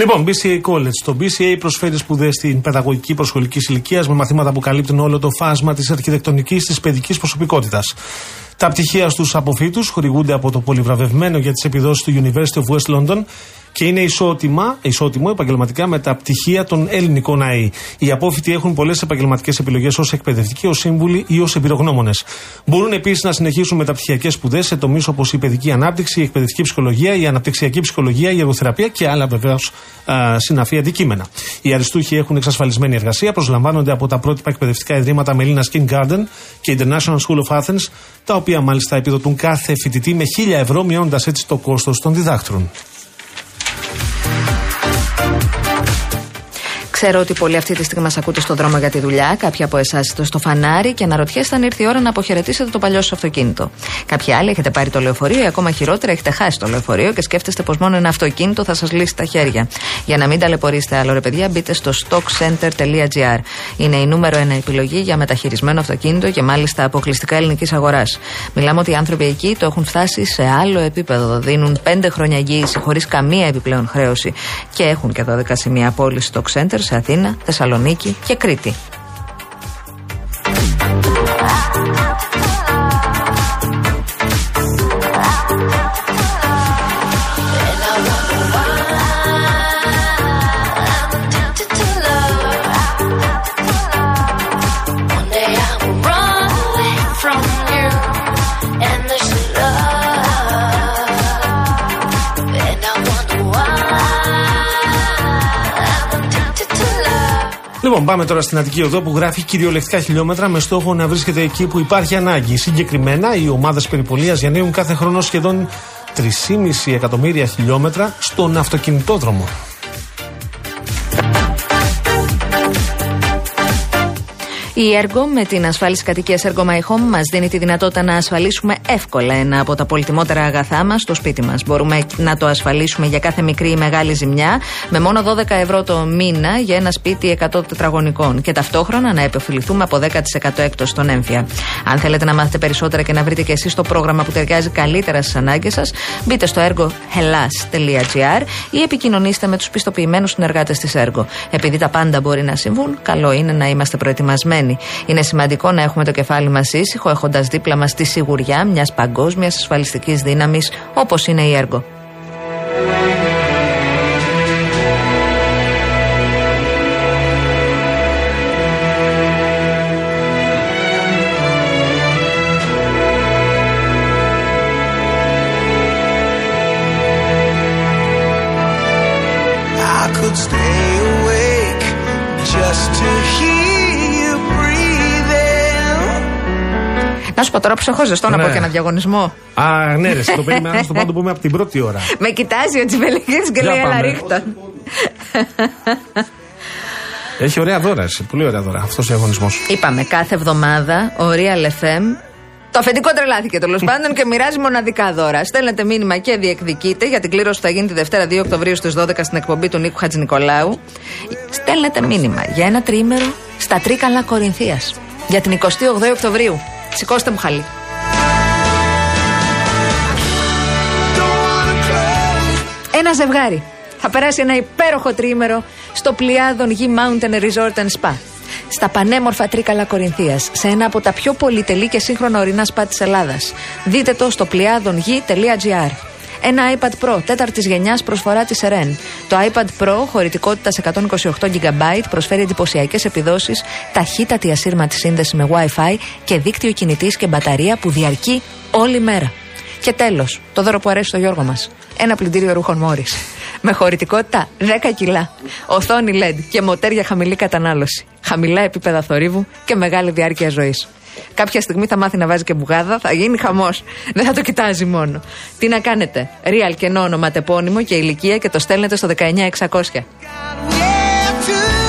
Λοιπόν, BCA College. Το BCA προσφέρει σπουδές στην παιδαγωγική προσχολική ηλικίας με μαθήματα που καλύπτουν όλο το φάσμα της αρχιτεκτονικής της παιδικής προσωπικότητας. Τα πτυχία στους αποφύτους χορηγούνται από το πολυβραβευμένο για τις επιδόσεις του University of West London και είναι ισότιμα, ισότιμο επαγγελματικά με τα πτυχία των ελληνικών ΑΕ. Οι απόφοιτοι έχουν πολλές επαγγελματικές επιλογές ως εκπαιδευτικοί, ως σύμβουλοι ή ως εμπειρογνώμονες. Μπορούν επίσης να συνεχίσουν μεταπτυχιακέ σπουδές σε τομείς όπως η παιδική ανάπτυξη, η εκπαιδευτική ψυχολογία, η αναπτυξιακή ψυχολογία, η εργοθεραπεία και άλλα βεβαίως συναφή αντικείμενα. Οι αριστούχοι έχουν εξασφαλισμένη εργασία, προσλαμβάνονται από τα πρότυπα εκπαιδευτικά ιδρύματα Μελίνα King Garden και International School of Athens, τα οποία μάλιστα επιδοτούν κάθε φοιτητή με 1000 ευρώ, μειώνοντας έτσι το κόστος των διδάκτρων. Ξέρω ότι πολλοί αυτή τη στιγμή μας ακούτε στον δρόμο για τη δουλειά. Κάποιοι από εσάς είστε στο φανάρι και αναρωτιέστε αν ήρθε η ώρα να αποχαιρετήσετε το παλιό σας αυτοκίνητο. Κάποιοι άλλοι έχετε πάρει το λεωφορείο ή ακόμα χειρότερα έχετε χάσει το λεωφορείο και σκέφτεστε πως μόνο ένα αυτοκίνητο θα σας λύσει τα χέρια. Για να μην ταλαιπωρήσετε άλλο, ρε παιδιά, μπείτε στο stockcenter.gr. Είναι η νούμερο ένα επιλογή για μεταχειρισμένο αυτοκίνητο και μάλιστα αποκλειστικά ελληνικής αγοράς. Μιλάμε ότι οι άνθρωποι εκεί το έχουν φτάσει σε άλλο επίπεδο. Δίνουν πέντε χρόνια εγγύηση χωρίς καμία επιπλέον χρέωση και έχουν και 12 σημεία πώληση Stock Center σε Αθήνα, Θεσσαλονίκη και Κρήτη. Λοιπόν, πάμε τώρα στην Αττική Οδό που γράφει κυριολεκτικά χιλιόμετρα με στόχο να βρίσκεται εκεί που υπάρχει ανάγκη. Συγκεκριμένα, οι ομάδες περιπολίας διανύουν κάθε χρόνο σχεδόν 3,5 εκατομμύρια χιλιόμετρα στον αυτοκινητόδρομο. Η έργο με την ασφάλιση κατοικίας Ergo My Home μας δίνει τη δυνατότητα να ασφαλίσουμε εύκολα ένα από τα πολυτιμότερα αγαθά μας στο σπίτι μας. Μπορούμε να το ασφαλίσουμε για κάθε μικρή ή μεγάλη ζημιά με μόνο 12 ευρώ το μήνα για ένα σπίτι 100 τετραγωνικών και ταυτόχρονα να επωφεληθούμε από 10% έκπτωση στον έμφυα. Αν θέλετε να μάθετε περισσότερα και να βρείτε και εσείς το πρόγραμμα που ταιριάζει καλύτερα στις ανάγκες σας, μπείτε στο έργο hellas.gr ή επικοινωνήστε με τους πιστοποιημένους συνεργάτες της έργο. Επειδή τα πάντα μπορεί να συμβούν, καλό είναι να είμαστε προετοιμασμένοι. Είναι σημαντικό να έχουμε το κεφάλι μας ήσυχο, έχοντας δίπλα μας τη σιγουριά μιας παγκόσμιας ασφαλιστικής δύναμης όπως είναι η έργο. Να σου πω τώρα που σε έχω ζεστό να Ναι. πω και ένα διαγωνισμό. Α, ναι, ρε, το περίμενα να στο πάνω το πούμε από την πρώτη ώρα. Με κοιτάζει ο Τσιβελικίδη και Για λέει: Έλα, πάμε. ρίχτον. Έχει ωραία δώρα, εσύ, πολύ ωραία δώρα αυτός ο διαγωνισμός. Είπαμε κάθε εβδομάδα ο Real FM. Το αφεντικό τρελάθηκε τέλος πάντων και μοιράζει μοναδικά δώρα. Στέλνετε μήνυμα και διεκδικείτε για την κλήρωση που θα γίνει τη Δευτέρα 2 Οκτωβρίου στις 12 στην εκπομπή του Νίκου Χατζηνικολάου. Στέλνετε μήνυμα για ένα τρίμερο στα Τρίκαλα Κορινθίας για την 28 Οκτωβρίου. Σηκώστε μου χαλί. Ένα ζευγάρι θα περάσει ένα υπέροχο τρίμερο στο Πλιάδον Γη Mountain Resort and Spa. Στα πανέμορφα Τρίκαλα Κορινθίας, σε ένα από τα πιο πολυτελή και σύγχρονα ορεινά σπα της Ελλάδας. Δείτε το στο πλιάδονγη.gr. Ένα iPad Pro τέταρτης γενιάς προσφορά της Eren. Το iPad Pro χωρητικότητας 128 GB προσφέρει εντυπωσιακές επιδόσεις, ταχύτατη ασύρματη σύνδεση με WiFi και δίκτυο κινητής και μπαταρία που διαρκεί όλη μέρα. Και τέλος, το δώρο που αρέσει στο Γιώργο μας. Ένα πλυντήριο ρούχων Μόρις. Με χωρητικότητα 10 κιλά. Οθόνη LED και μοτέρ για χαμηλή κατανάλωση. Χαμηλά επίπεδα θορύβου και μεγάλη διάρκεια ζωής. Κάποια στιγμή θα μάθει να βάζει και μπουγάδα, θα γίνει χαμός. Δεν θα το κοιτάζει μόνο. Τι να κάνετε; Real κενό ονοματεπώνυμο και ηλικία και το στέλνετε στο 19600.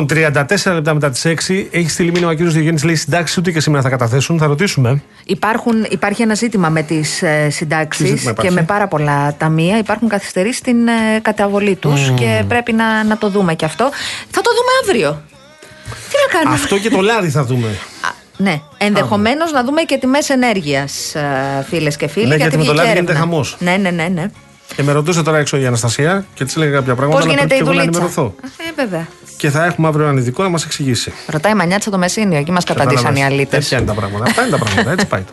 Λοιπόν, 34 λεπτά μετά τις 6 έχει στείλει μήνυμα ο κύριος Διογέννης. Λέει συντάξεις ούτε και σήμερα θα καταθέσουν. Θα ρωτήσουμε. Υπάρχουν, υπάρχει ένα ζήτημα με τις ε, Τι συντάξεις ζήτημα υπάρχει; και με πάρα πολλά ταμεία. Υπάρχουν καθυστερήσεις στην ε, καταβολή τους Μμμ. και πρέπει να, να το δούμε και αυτό. Θα το δούμε αύριο. Τι να κάνουμε; Αυτό και το λάδι θα δούμε. Ναι, ενδεχομένως να δούμε και τιμές ενέργειας, φίλες και φίλοι. Ναι, γιατί με το βγήκε λάδι γίνεται έρευνα. χαμός. Ναι, ναι, ναι. ναι. Και με ρωτούσε τώρα έξω η Αναστασία και της έλεγα κάποια πράγματα. Πώς αλλά γίνεται πρέπει η και εγώ να δουλίτσα; ενημερωθώ. Ε, βέβαια. Και θα έχουμε αύριο έναν ειδικό να μας εξηγήσει. Ρωτάει η Μανιάτσα το Μεσίνιο, εκεί μας καταντήσαν οι Κατάλαβες. αλήτες. Τέτοια είναι τα πράγματα. Αυτά είναι τα πράγματα. Έτσι πάει.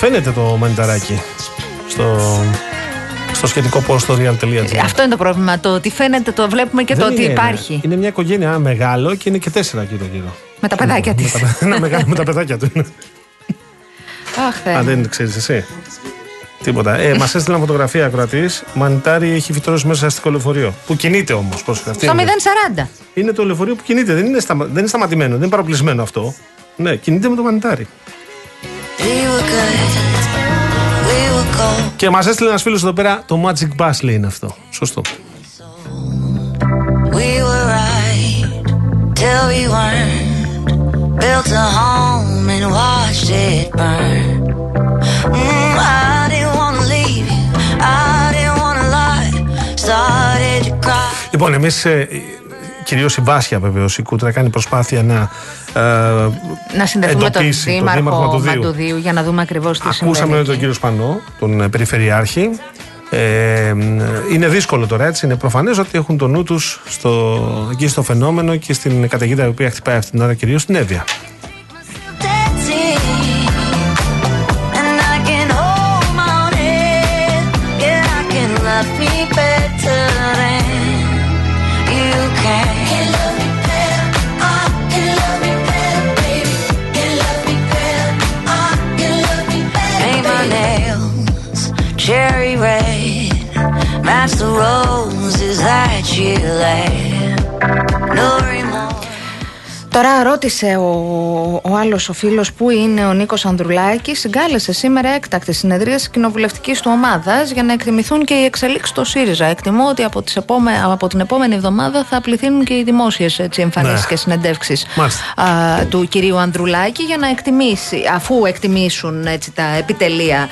Φαίνεται το μανιταράκι στο, στο σχετικό post στο real.gr. Αυτό είναι το πρόβλημα. Το ότι φαίνεται, το βλέπουμε και Δεν το ότι είναι ένα. υπάρχει. Είναι μια οικογένεια ένα μεγάλο και είναι και τέσσερα γύρω γύρω. Με τα παιδάκια της. Με τα- Ένα μεγάλο με τα παιδάκια του είναι. Αχ, Θεέ Α, μου. δεν ξέρεις εσύ. Τίποτα. Ε, Μας έστειλε φωτογραφία ακροατής. Μανιτάρι έχει φυτρώσει μέσα στο αστικό λεωφορείο. Που κινείται όμως. Στο 040. Είναι το λεωφορείο που κινείται. Δεν είναι, σταμα... δεν είναι σταματημένο. Δεν είναι παραπλησμένο αυτό. Ναι, κινείται με το μανιτάρι. Και μα έστειλε ένα φίλο εδώ πέρα το Magic Bus λέει είναι αυτό. Σωστό. We were right till we weren't. Built a home and watched it burn. Mm, I didn't wanna leave you. I didn't wanna lie. Started to cry. Λοιπόν, εμεί. Ε, Κυρίως η Βάσια βεβαίως, η Κούτρα κάνει προσπάθεια να. Ε, Να συνδεθούμε με τον εντοπίσει τον Δήμαρχο Δήμαρχο Μαντουδίου. Μαντουδίου για να δούμε ακριβώς τι Ακούσαμε συμβαίνει. τον κύριο Σπανό, τον ε, Περιφερειάρχη. Ε, είναι δύσκολο τώρα έτσι. Είναι προφανές ότι έχουν το νου τους εκεί στο φαινόμενο και στην καταιγίδα η οποία χτυπάει αυτή την ώρα κυρίως στην Εύβοια. Τώρα ρώτησε ο, ο άλλος ο φίλος που είναι ο Νίκος Ανδρουλάκης. Συγκάλεσε σήμερα έκτακτη συνεδρία τη κοινοβουλευτικής του ομάδας για να εκτιμηθούν και οι εξελίξεις στο ΣΥΡΙΖΑ. Εκτιμώ ότι από, τις επόμε, από την επόμενη εβδομάδα θα πληθύνουν και οι δημόσιες εμφανίσεις Ναι. και συνεντεύξεις Μάλιστα. του κυρίου Ανδρουλάκη για να εκτιμήσει, αφού εκτιμήσουν έτσι, τα επιτελεία α,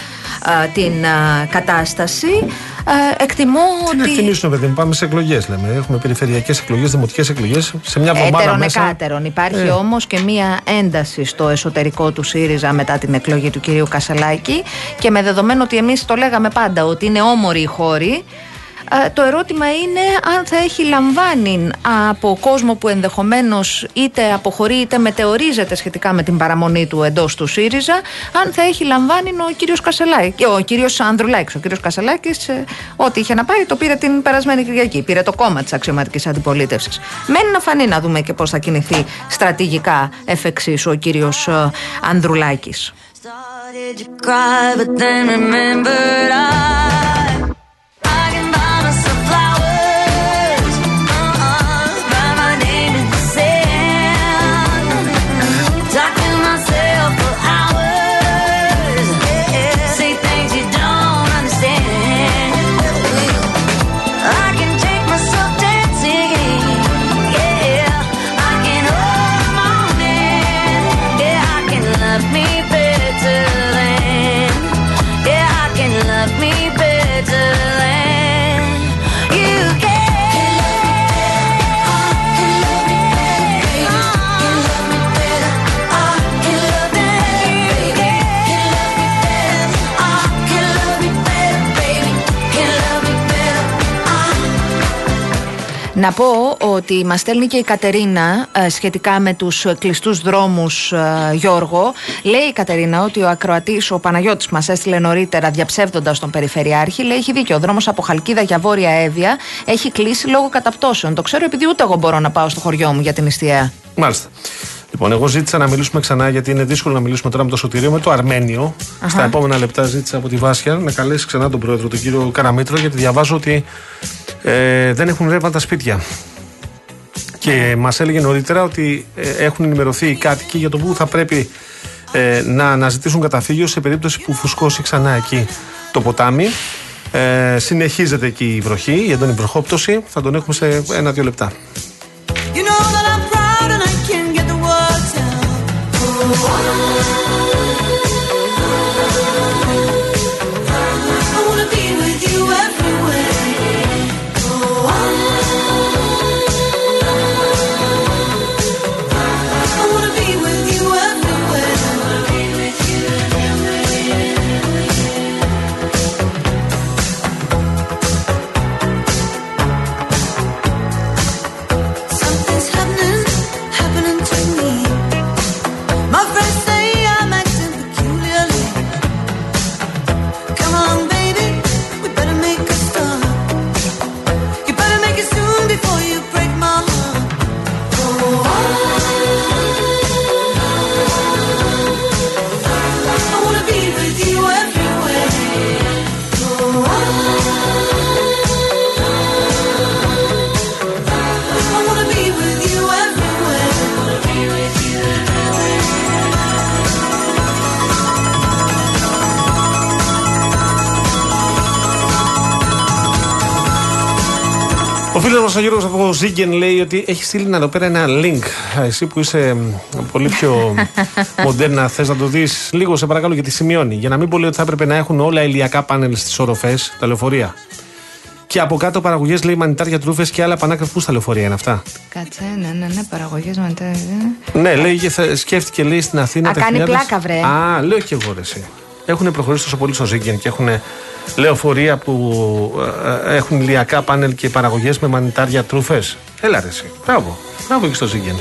την α, κατάσταση. Α, εκτιμώ Τι να ότι. εκτιμήσουν, παιδί μου, πάμε σε εκλογές λέμε. Έχουμε περιφερειακές εκλογές, δημοτικές εκλογές σε μια εβδομάδα Έτερον μέσα. εκάτερον. Υπάρχει Ε. όμως και μία ένταση στο εσωτερικό του ΣΥΡΙΖΑ μετά την εκλογή του κυρίου Κασελάκη και με δεδομένο ότι εμείς το λέγαμε πάντα ότι είναι όμοροι οι χώροι ε, το ερώτημα είναι αν θα έχει λαμβάνει από κόσμο που ενδεχομένως είτε αποχωρεί είτε μετεωρίζεται σχετικά με την παραμονή του εντός του ΣΥΡΙΖΑ αν θα έχει λαμβάνει ο κύριος Κασελάκη, ο κύριος Ανδρουλάκης. Ο κύριος Κασελάκης ε, ό,τι είχε να πάρει το πήρε την περασμένη Κυριακή. Πήρε το κόμμα της αξιωματικής αντιπολίτευσης. Μένει να φανεί να δούμε και πώς θα κινηθεί στρατηγικά εφ' εξής ο κύριος ε, Ανδρουλάκης. Να πω ότι μας στέλνει και η Κατερίνα ε, σχετικά με τους κλειστούς δρόμους, Γιώργο. Λέει η Κατερίνα ότι ο ακροατής, ο Παναγιώτης, μας έστειλε νωρίτερα διαψεύδοντας τον Περιφερειάρχη. Λέει: Έχει δίκιο. Ο δρόμος από Χαλκίδα για βόρεια Εύβοια έχει κλείσει λόγω καταπτώσεων. Το ξέρω επειδή ούτε εγώ μπορώ να πάω στο χωριό μου για την νηστεία. Μάλιστα. Λοιπόν, εγώ ζήτησα να μιλήσουμε ξανά γιατί είναι δύσκολο να μιλήσουμε τώρα με το Σωτηρίο, με το Αρμένιο. Αχα. Στα επόμενα λεπτά ζήτησα από τη Βάσια να καλέσει ξανά τον πρόεδρο, τον κύριο Καραμίτρο, γιατί διαβάζω ότι ε, δεν έχουν ρεύμα τα σπίτια. Και μας έλεγε νωρίτερα ότι ε, έχουν ενημερωθεί οι κάτοικοι για το που θα πρέπει ε, να αναζητήσουν καταφύγιο σε περίπτωση που φουσκώσει ξανά εκεί το ποτάμι. Ε, συνεχίζεται εκεί η βροχή, η έντονη βροχόπτωση. Θα τον έχουμε σε ένα-δύο λεπτά. You know Oh, φίλο μα ο Γιώργος από Ζίγκεν λέει ότι έχει στείλει εδώ πέρα ένα link. Α, Εσύ που είσαι μ, πολύ πιο μοντέρνα, θες να το δεις λίγο, σε παρακαλώ, γιατί σημειώνει. Για να μην πω λέει ότι θα έπρεπε να έχουν όλα ηλιακά πάνελ στις οροφές, τα λεωφορεία. Και από κάτω παραγωγές λέει μανιτάρια τρούφες και άλλα πανάκριβα. Πού στα λεωφορεία είναι αυτά; Κάτσε, ναι, ναι, ναι, παραγωγές μετά. Ναι, λέει, και θα- σκέφτηκε λέει στην Αθήνα. Α, τα κάνει χιλιάδες- πλάκα, βρε. Α, λέω και εγώ ρε, εσύ. Έχουν προχωρήσει τόσο πολύ στο Ζίγκεν και έχουν λεωφορεία που ε, ε, έχουν ηλιακά πάνελ και παραγωγές με μανιτάρια τρούφες. Έλα ρε, εσύ. Μπράβο. Μπράβο και στο Ζίγκεν.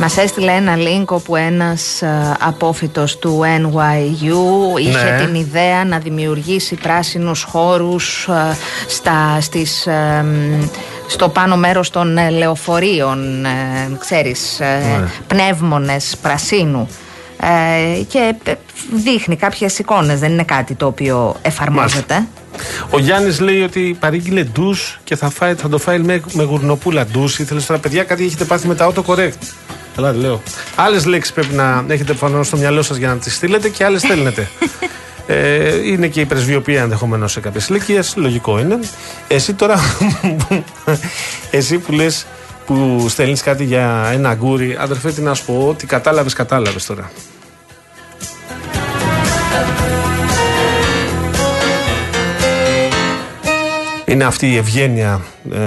Μας έστειλε ένα link όπου ένας απόφυτος του NYU είχε Ναι. την ιδέα να δημιουργήσει πράσινους χώρους ε, στα, στις, ε, μ, στο πάνω μέρος των ε, λεωφορείων, ε, ξέρεις, ε, Ναι. πνεύμονες πρασίνου. Ε, και ε, δείχνει κάποιες εικόνες, δεν είναι κάτι το οποίο εφαρμόζεται. Ο Γιάννης λέει ότι παρήγγειλε ντους και θα, φάει, θα το φάει με, με γουρνοπούλα ντους. Ήθελες τώρα, παιδιά, κάτι έχετε πάθει με τα autocorrect; Καλά, λέω. Άλλες λέξεις πρέπει να έχετε προφανώ στο μυαλό σας για να τις στείλετε και άλλες στέλνετε. Ε, είναι και η πρεσβειοποία ενδεχομένως σε κάποιες ηλικίες. Λογικό είναι. Εσύ τώρα. εσύ που λες που στέλνεις κάτι για ένα αγκούρι, αδερφέ, τι να σου πω, ότι κατάλαβες, κατάλαβες τώρα. Είναι αυτή η ευγένεια ε,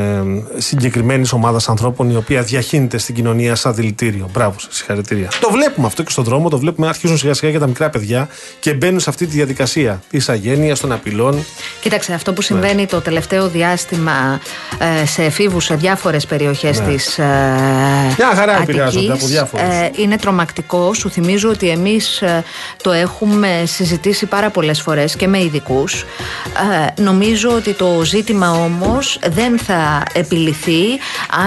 συγκεκριμένης ομάδας ανθρώπων η οποία διαχύνεται στην κοινωνία σαν δηλητήριο. Μπράβο, σας, συγχαρητήρια. Το βλέπουμε αυτό και στον δρόμο, το βλέπουμε αρχίζουν σιγά σιγά για τα μικρά παιδιά και μπαίνουν σε αυτή τη διαδικασία της αγένειας, των απειλών. Κοίταξε, αυτό Ναι. που συμβαίνει το τελευταίο διάστημα ε, σε εφήβους σε διάφορες περιοχές Ναι. της ε, Μια χαρά Αττικής, επηρεάζονται από διάφορους. ε, είναι τρομακτικό. Σου θυμίζω ότι εμείς ε, το έχουμε συζητήσει πάρα πολλές φορές και με ειδικούς. Ε, νομίζω ότι το ζήτημα όμως δεν θα επιληθεί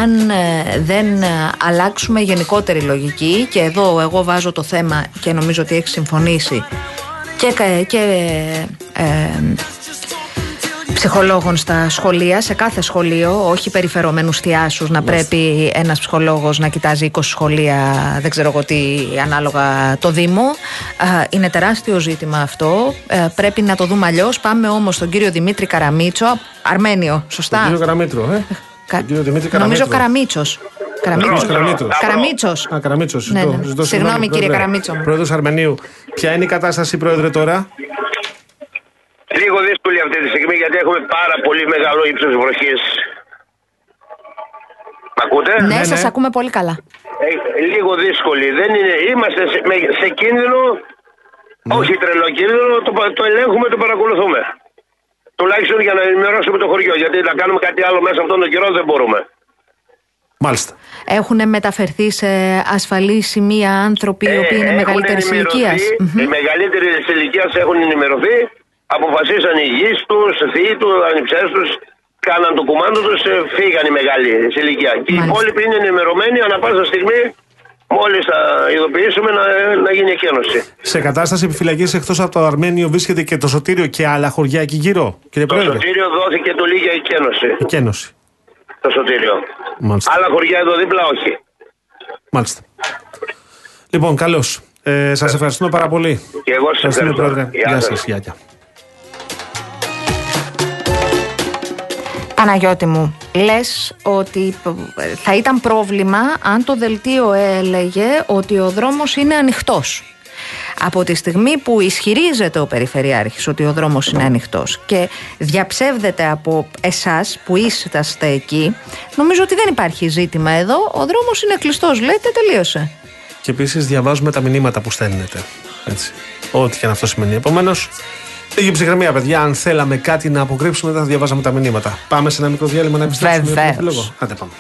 αν ε, δεν ε, αλλάξουμε γενικότερη λογική. Και εδώ εγώ βάζω το θέμα και νομίζω ότι έχει συμφωνήσει και, κα- και ε, ψυχολόγων στα σχολεία, σε κάθε σχολείο, όχι περιφερόμενους θειάσους, να πρέπει ένας ψυχολόγος να κοιτάζει 20 σχολεία, δεν ξέρω εγώ τι, ανάλογα το Δήμο. Α, Είναι τεράστιο ζήτημα αυτό. Ε, Πρέπει να το δούμε αλλιώς. Πάμε όμως στον κύριο Δημήτρη Καραμίτσο. Αρμένιο, σωστά; Τον κύριο Καραμίτρο, ε. Κα- Τον κύριο Δημήτρη Νομίζω Καραμίτρο. Καραμίτσος. Καραμίτσος. Καραμίτσος. Καραμίτσος. Α, Καραμίτσος. Ναι, ναι. Συγγνώμη, κύριε Καραμίτσο μου. Πρόεδρος Αρμενίου. Ποια είναι η κατάσταση, Πρόεδρε, τώρα; Λίγο δύσκολη αυτή τη στιγμή γιατί έχουμε πάρα πολύ μεγάλο ύψος βροχής. Μ' ακούτε; Ναι, σας ακούμε πολύ καλά. Ε, λίγο δύσκολη. Δεν είναι, είμαστε σε, με- σε κίνδυνο Όχι τρελό κίνδυνο, το, πα- το ελέγχουμε, το παρακολουθούμε. Τουλάχιστον για να ενημερώσουμε το χωριό. Γιατί να κάνουμε κάτι άλλο μέσα αυτόν τον καιρό δεν μπορούμε. Μάλιστα. Έχουν μεταφερθεί σε ασφαλή σημεία άνθρωποι οι οποίοι είναι Ε, έχουν μεγαλύτερης ηλικίας. ενημερωθεί, Οι μεγαλύτεροι τη ηλικία έχουν ενημερωθεί, αποφασίσαν οι γης τους, θείοι τους, ανιψέ τους, κάναν το κουμάντο τους, φύγαν οι μεγάλοι σε ηλικία. Και οι υπόλοιποι είναι ενημερωμένοι ανά πάσα στιγμή, μόλις θα ειδοποιήσουμε να, να γίνει εκένωση. Σε κατάσταση επιφυλακής εκτός από το Αρμένιο βρίσκεται και το Σωτήριο και άλλα χωριά εκεί γύρω, κύριε Το Πρόεδρε; σωτήριο δόθηκε του λίγια εκένωση. Εκένωση. Το σωτήριο. Μάλιστα. Άλλα χωριά εδώ δίπλα όχι. Μάλιστα. Λοιπόν, καλώς. Ε, σας ευχαριστούμε πάρα πολύ. Και εγώ σας Ευχαριστούμε, ευχαριστώ. Πρόεδρε. Γεια Γεια σας. σας. Παναγιώτη μου, λες ότι ε, θα ήταν πρόβλημα αν το δελτίο έλεγε ότι ο δρόμος είναι ανοιχτός. Από τη στιγμή που ισχυρίζεται ο Περιφερειάρχης ότι ο δρόμος είναι ανοιχτός και διαψεύδεται από εσάς που είσαστε εκεί, νομίζω ότι δεν υπάρχει ζήτημα εδώ. Ο δρόμος είναι κλειστός, λέτε, τελείωσε. Και επίσης διαβάζουμε τα μηνύματα που στέλνετε. Έτσι. Ό,τι και αν αυτό σημαίνει. Επομένως, λίγη ψυχραιμία, παιδιά. Αν θέλαμε κάτι να αποκρύψουμε, δεν θα διαβάζαμε τα μηνύματα. Πάμε σε ένα μικρό διάλειμμα να επιστρέψουμε. για τον Βεβαίως. επίλογο. Άντε πάμε.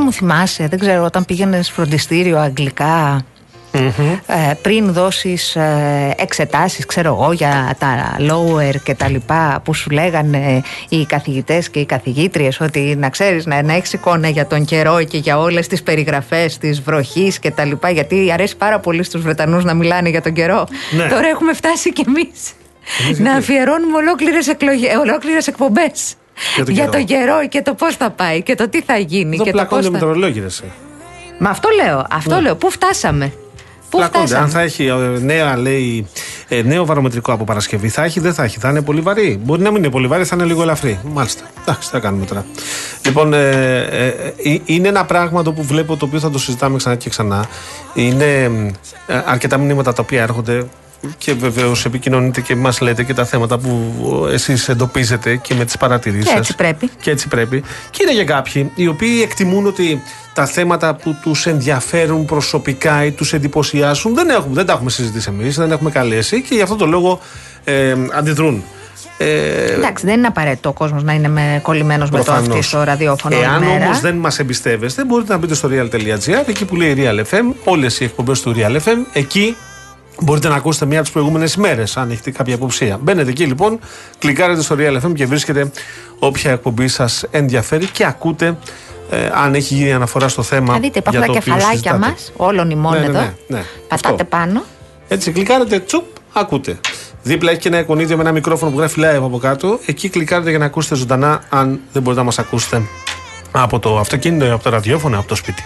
Μου θυμάσαι, δεν ξέρω, όταν πήγαινες φροντιστήριο αγγλικά, ε, πριν δώσεις ε, εξετάσεις, ξέρω εγώ, για τα lower και τα λοιπά που σου λέγανε οι καθηγητές και οι καθηγήτριες ότι να ξέρεις να, να έχεις εικόνα για τον καιρό και για όλες τις περιγραφές της βροχής και τα λοιπά γιατί αρέσει πάρα πολύ στους Βρετανούς να μιλάνε για τον καιρό. Ναι. Τώρα έχουμε φτάσει κι εμείς να αφιερώνουμε ολόκληρες, εκλογές, ολόκληρες εκπομπές. Για τον για καιρό. τον καιρό και το πώς θα πάει και το τι θα γίνει Εδώ και το πώς πλακώνται θα... μετρολόγοι, ρε, εσύ. Μα αυτό λέω, αυτό Ναι. λέω. Πού φτάσαμε; Πού Πλακώνται. φτάσαμε; Αν θα έχει ε, νέα, λέει, ε, νέο βαρομετρικό από Παρασκευή, θα έχει, δεν θα έχει. Θα είναι πολύ βαρύ. Μπορεί να μην είναι πολύ βαρύ, θα είναι λίγο ελαφρύ. Μάλιστα. Εντάξει, τι θα κάνουμε τώρα. Λοιπόν, ε, ε, ε, είναι ένα πράγμα το που βλέπω το οποίο θα το συζητάμε ξανά και ξανά. Είναι ε, αρκετά μηνύματα τα οποία έρχονται και βεβαίως επικοινωνείτε και μας λέτε και τα θέματα που εσείς εντοπίζετε και με τις παρατηρήσεις Και έτσι πρέπει. Και έτσι πρέπει. Και είναι για κάποιοι οι οποίοι εκτιμούν ότι τα θέματα που τους ενδιαφέρουν προσωπικά ή τους εντυπωσιάσουν δεν, έχουμε, δεν τα έχουμε συζητήσει εμείς, δεν έχουμε καλέσει και γι' αυτό το λόγο ε, αντιδρούν. Ε, Εντάξει, δεν είναι απαραίτητο ο κόσμος να είναι με, κολλημένος με το Προφανώς. αυτή στο ραδιόφωνο. όλη Εάν μέρα. όμως δεν μας εμπιστεύεστε, μπορείτε να μπείτε στο real.gr, εκεί που λέει Real FM, όλες οι εκπομπές του Real FM. Εκεί μπορείτε να ακούσετε μία από τις προηγούμενες ημέρε, αν έχετε κάποια υποψία. Μπαίνετε εκεί λοιπόν, κλικάρετε στο Real FM και βρίσκετε όποια εκπομπή σας ενδιαφέρει και ακούτε ε, αν έχει γίνει αναφορά στο θέμα. Θα δείτε, υπάρχουν για τα το οποίο κεφαλάκια συζητάτε. μας, όλων ημών Ναι, ναι, εδώ. ναι, ναι. Πατάτε Αυτό. πάνω. Έτσι, κλικάρετε, τσουπ, ακούτε. Δίπλα έχει και ένα εικονίδιο με ένα μικρόφωνο που γράφει live από κάτω. Εκεί κλικάρετε για να ακούσετε ζωντανά, αν δεν μπορείτε να μας ακούσετε από το αυτοκίνητο, από το ραδιόφωνο, από το σπίτι.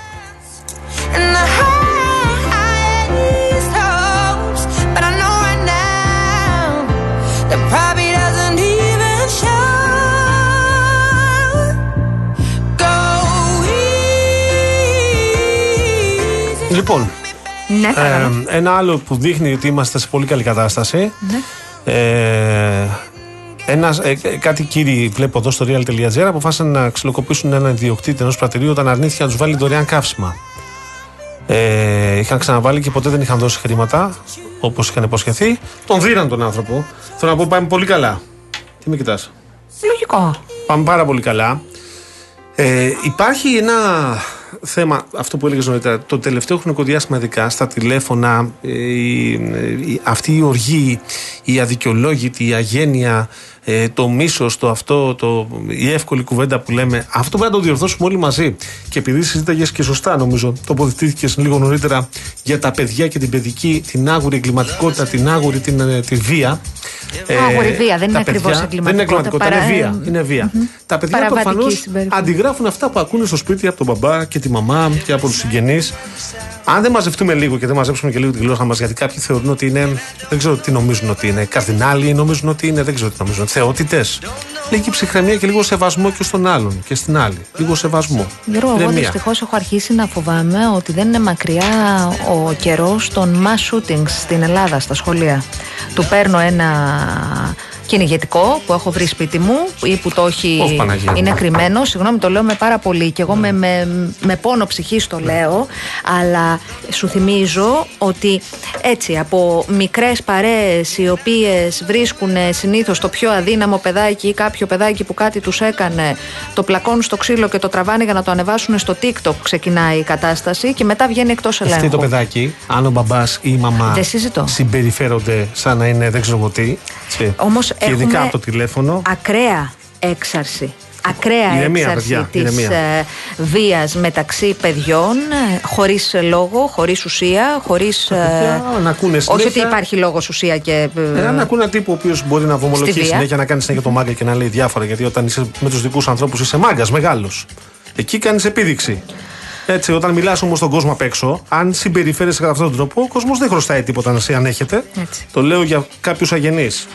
Λοιπόν, Ναι, παρακαλώ. ε, ένα άλλο που δείχνει ότι είμαστε σε πολύ καλή κατάσταση. Ναι. Ε, ένας, ε, ε, κάτι κύριοι βλέπω εδώ στο real.gr αποφάσισαν να ξυλοκοπήσουν έναν ιδιοκτήτη ενός πρατηρίου όταν αρνήθηκε να τους βάλει δωρεάν καύσιμα. Ε, είχαν ξαναβάλει και ποτέ δεν είχαν δώσει χρήματα όπως είχαν υποσχεθεί. Τον δίναν τον άνθρωπο. Θέλω να πω πάμε πολύ καλά. Τι με κοιτάς; Λογικό. Πάμε πάρα πολύ καλά. Ε, υπάρχει ένα θέμα, αυτό που έλεγες νωρίτερα, το τελευταίο χρονικό διάστημα, ειδικά στα τηλέφωνα, ε, η, η- αυτή η οργή, η αδικαιολόγητη, η αγένεια, ε, το μίσος, το αυτό, το, η εύκολη κουβέντα που λέμε, αυτό πρέπει να το διορθώσουμε όλοι μαζί. Και επειδή συζήταγες και σωστά, νομίζω, τοποθετήθηκες λίγο νωρίτερα για τα παιδιά και την παιδική, την άγουρη εγκληματικότητα, την άγουρη την, ε, τη βία. Άγουρη βία, δεν τα είναι ακριβώς παιδιά- Δεν είναι εγκληματικότητα, εγκληματικότητα, παρά- είναι βία. Είναι βία. Τα παιδιά Παραβατική προφανώς συμπεριφορά. αντιγράφουν αυτά που ακούνε στο σπίτι από τον μπαμπά και τη μαμά και από τους συγγενείς. Αν δεν μαζευτούμε λίγο και δεν μαζέψουμε και λίγο τη γλώσσα μας, γιατί κάποιοι θεωρούν ότι είναι. Δεν ξέρω τι νομίζουν ότι είναι. Καρδινάλοι νομίζουν ότι είναι. Δεν ξέρω τι νομίζουν. Θεότητες. Λίγη ψυχραιμία και λίγο σεβασμό και στον άλλον και στην άλλη. Λίγο σεβασμό. Γιώργο, εγώ Ηρεμία. δυστυχώς έχω αρχίσει να φοβάμαι ότι δεν είναι μακριά ο καιρός των mass shootings στην Ελλάδα, στα σχολεία. Του παίρνω ένα κυνηγετικό που έχω βρει σπίτι μου ή που το έχει. Ωχ, Παναγία μου. είναι κρυμμένο. Συγγνώμη, το λέω με πάρα πολύ και εγώ με, με, με πόνο ψυχή το λέω. Αλλά σου θυμίζω ότι έτσι από μικρές παρέες οι οποίες βρίσκουν συνήθως το πιο αδύναμο παιδάκι ή κάποιο παιδάκι που κάτι τους έκανε, το πλακώνουν στο ξύλο και το τραβάνε για να το ανεβάσουν στο TikTok, ξεκινάει η κατάσταση και μετά βγαίνει εκτός Αυτή το ελέγχου. παιδάκι, αν ο μπαμπάς ή η μαμά Δεν συζητώ. συμπεριφέρονται σαν να είναι δεν ξέρω εγώ τι. Έτσι. Όμως και ειδικά έχουμε από το τηλέφωνο. Ακραία έξαρση. Ακραία Ηρεμία, έξαρση παιδιά, της ηρεμία. ε, βίας μεταξύ παιδιών, ε, χωρίς λόγο, χωρίς ουσία, χωρίς... ε, παιδιά να ακούνε όχι ότι συνέχεια. υπάρχει λόγος ουσία και... ε, Ε, αν ακούνε έναν τύπο ο οποίος μπορεί να βομολογεί Στη βία. συνέχεια, να κάνει συνέχεια το μάγκα και να λέει διάφορα. Γιατί όταν είσαι με τους δικούς ανθρώπους είσαι μάγκας, μεγάλος. Εκεί κάνεις επίδειξη. Έτσι, όταν μιλάς όμως στον κόσμο απ' έξω, αν συμπεριφέρεσαι κατά αυτόν τον τρόπο, ο κόσμος δεν χρωστάει τίποτα να σε ανέχεται. Έτσι. Το λέω για κάποιους αγενείς.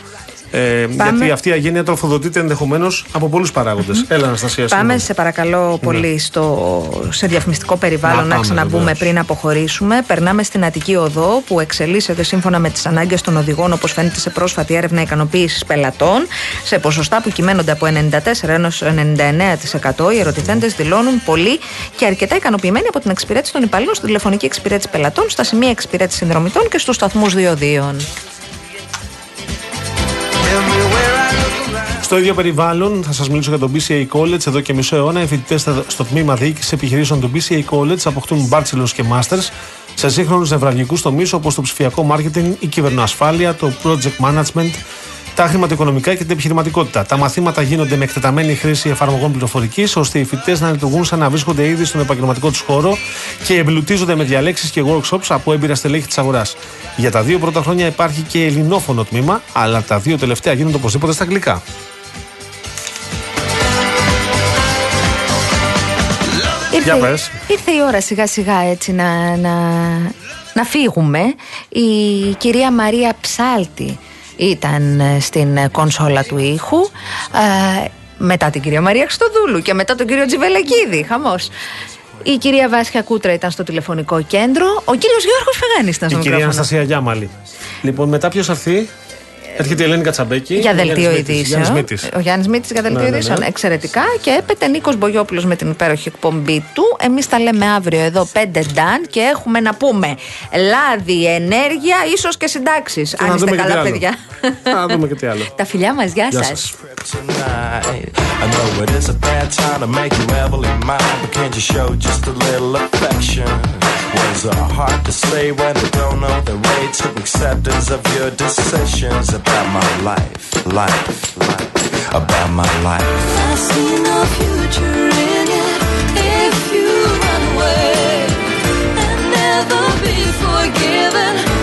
Ε, Πάμε. γιατί αυτή η αγένεια τροφοδοτείται ενδεχομένως από πολλούς παράγοντες. Έλα, Αναστασία. Πάμε συγγνώμη. σε παρακαλώ πολύ στο, σε διαφημιστικό περιβάλλον Να να, πάμε, ξαναμπούμε βεβαίως. πριν αποχωρήσουμε. Περνάμε στην Αττική Οδό που εξελίσσεται σύμφωνα με τις ανάγκες των οδηγών όπως φαίνεται σε πρόσφατη έρευνα ικανοποίησης πελατών σε ποσοστά που κυμαίνονται από 94 έως 99%. Οι ερωτηθέντες δηλώνουν πολύ και αρκετά ικανοποιημένοι από την εξυπηρέτηση των υπαλλήλων στη τηλεφωνική εξυπηρέτηση πελατών, στα σημεία εξυπηρέτησης συνδρομητών και στους σταθμούς διοδίων. Στο ίδιο περιβάλλον, θα σας μιλήσω για το BCA College. Εδώ και μισό αιώνα, οι φοιτητές στο τμήμα διοίκησης επιχειρήσεων του BCA College αποκτούν bachelors και masters σε σύγχρονους νευραλγικούς τομείς όπως το ψηφιακό marketing, η κυβερνοασφάλεια, το project management, τα χρηματοοικονομικά και την επιχειρηματικότητα. Τα μαθήματα γίνονται με εκτεταμένη χρήση εφαρμογών πληροφορικής, ώστε οι φοιτητές να λειτουργούν σαν να βρίσκονται ήδη στον επαγγελματικό τους χώρο και εμπλουτίζονται με διαλέξεις και workshops από έμπειρα στελέχη της αγοράς. Για τα δύο πρώτα χρόνια υπάρχει και ελληνόφωνο τμήμα, αλλά τα δύο τελευταία γίνονται οπωσδήποτε στα αγγλικά. Για Ήρθε, πες. ήρθε η ώρα σιγά σιγά έτσι να, να, να φύγουμε. Η κυρία Μαρία Ψάλτη ήταν ε, στην ε, κονσόλα του ήχου. ε, μετά την κυρία Μαρία Χριστοδούλου και μετά τον κύριο Τζιβελεκίδη. Χαμός. Η κυρία Βάσια Κούτρα ήταν στο τηλεφωνικό κέντρο. Ο κύριος Γιώργος Φεγάνης ήταν Η στο κυρία μικρόφωνο. Αναστασία Γιάμαλη. Λοιπόν, μετά ποιος θα έρθει; Έρχεται η Ελένη Κατσαμπέκη. Για ο δελτίο Γιάννης Μήτης, ειδήσεων. Γιάννης Μήτης. Ο Γιάννης Μήτης για δελτίο Ναι, ναι, ναι. ειδήσεων. Εξαιρετικά. Και έπεται Νίκος Μπογιόπουλος με την υπέροχη εκπομπή του. Εμείς τα λέμε αύριο εδώ 5 ντάν και έχουμε να πούμε λάδι, ενέργεια, ίσως και συντάξεις. Και να Αν είστε δούμε και τι καλά, άλλο. παιδιά. Να δούμε και τι άλλο. Τα φιλιά μας, γεια Γεια σας. Words are hard to say when I don't know the way to acceptance of your decisions about my life, life, life, about my life. I see no future in it if you run away and never be forgiven.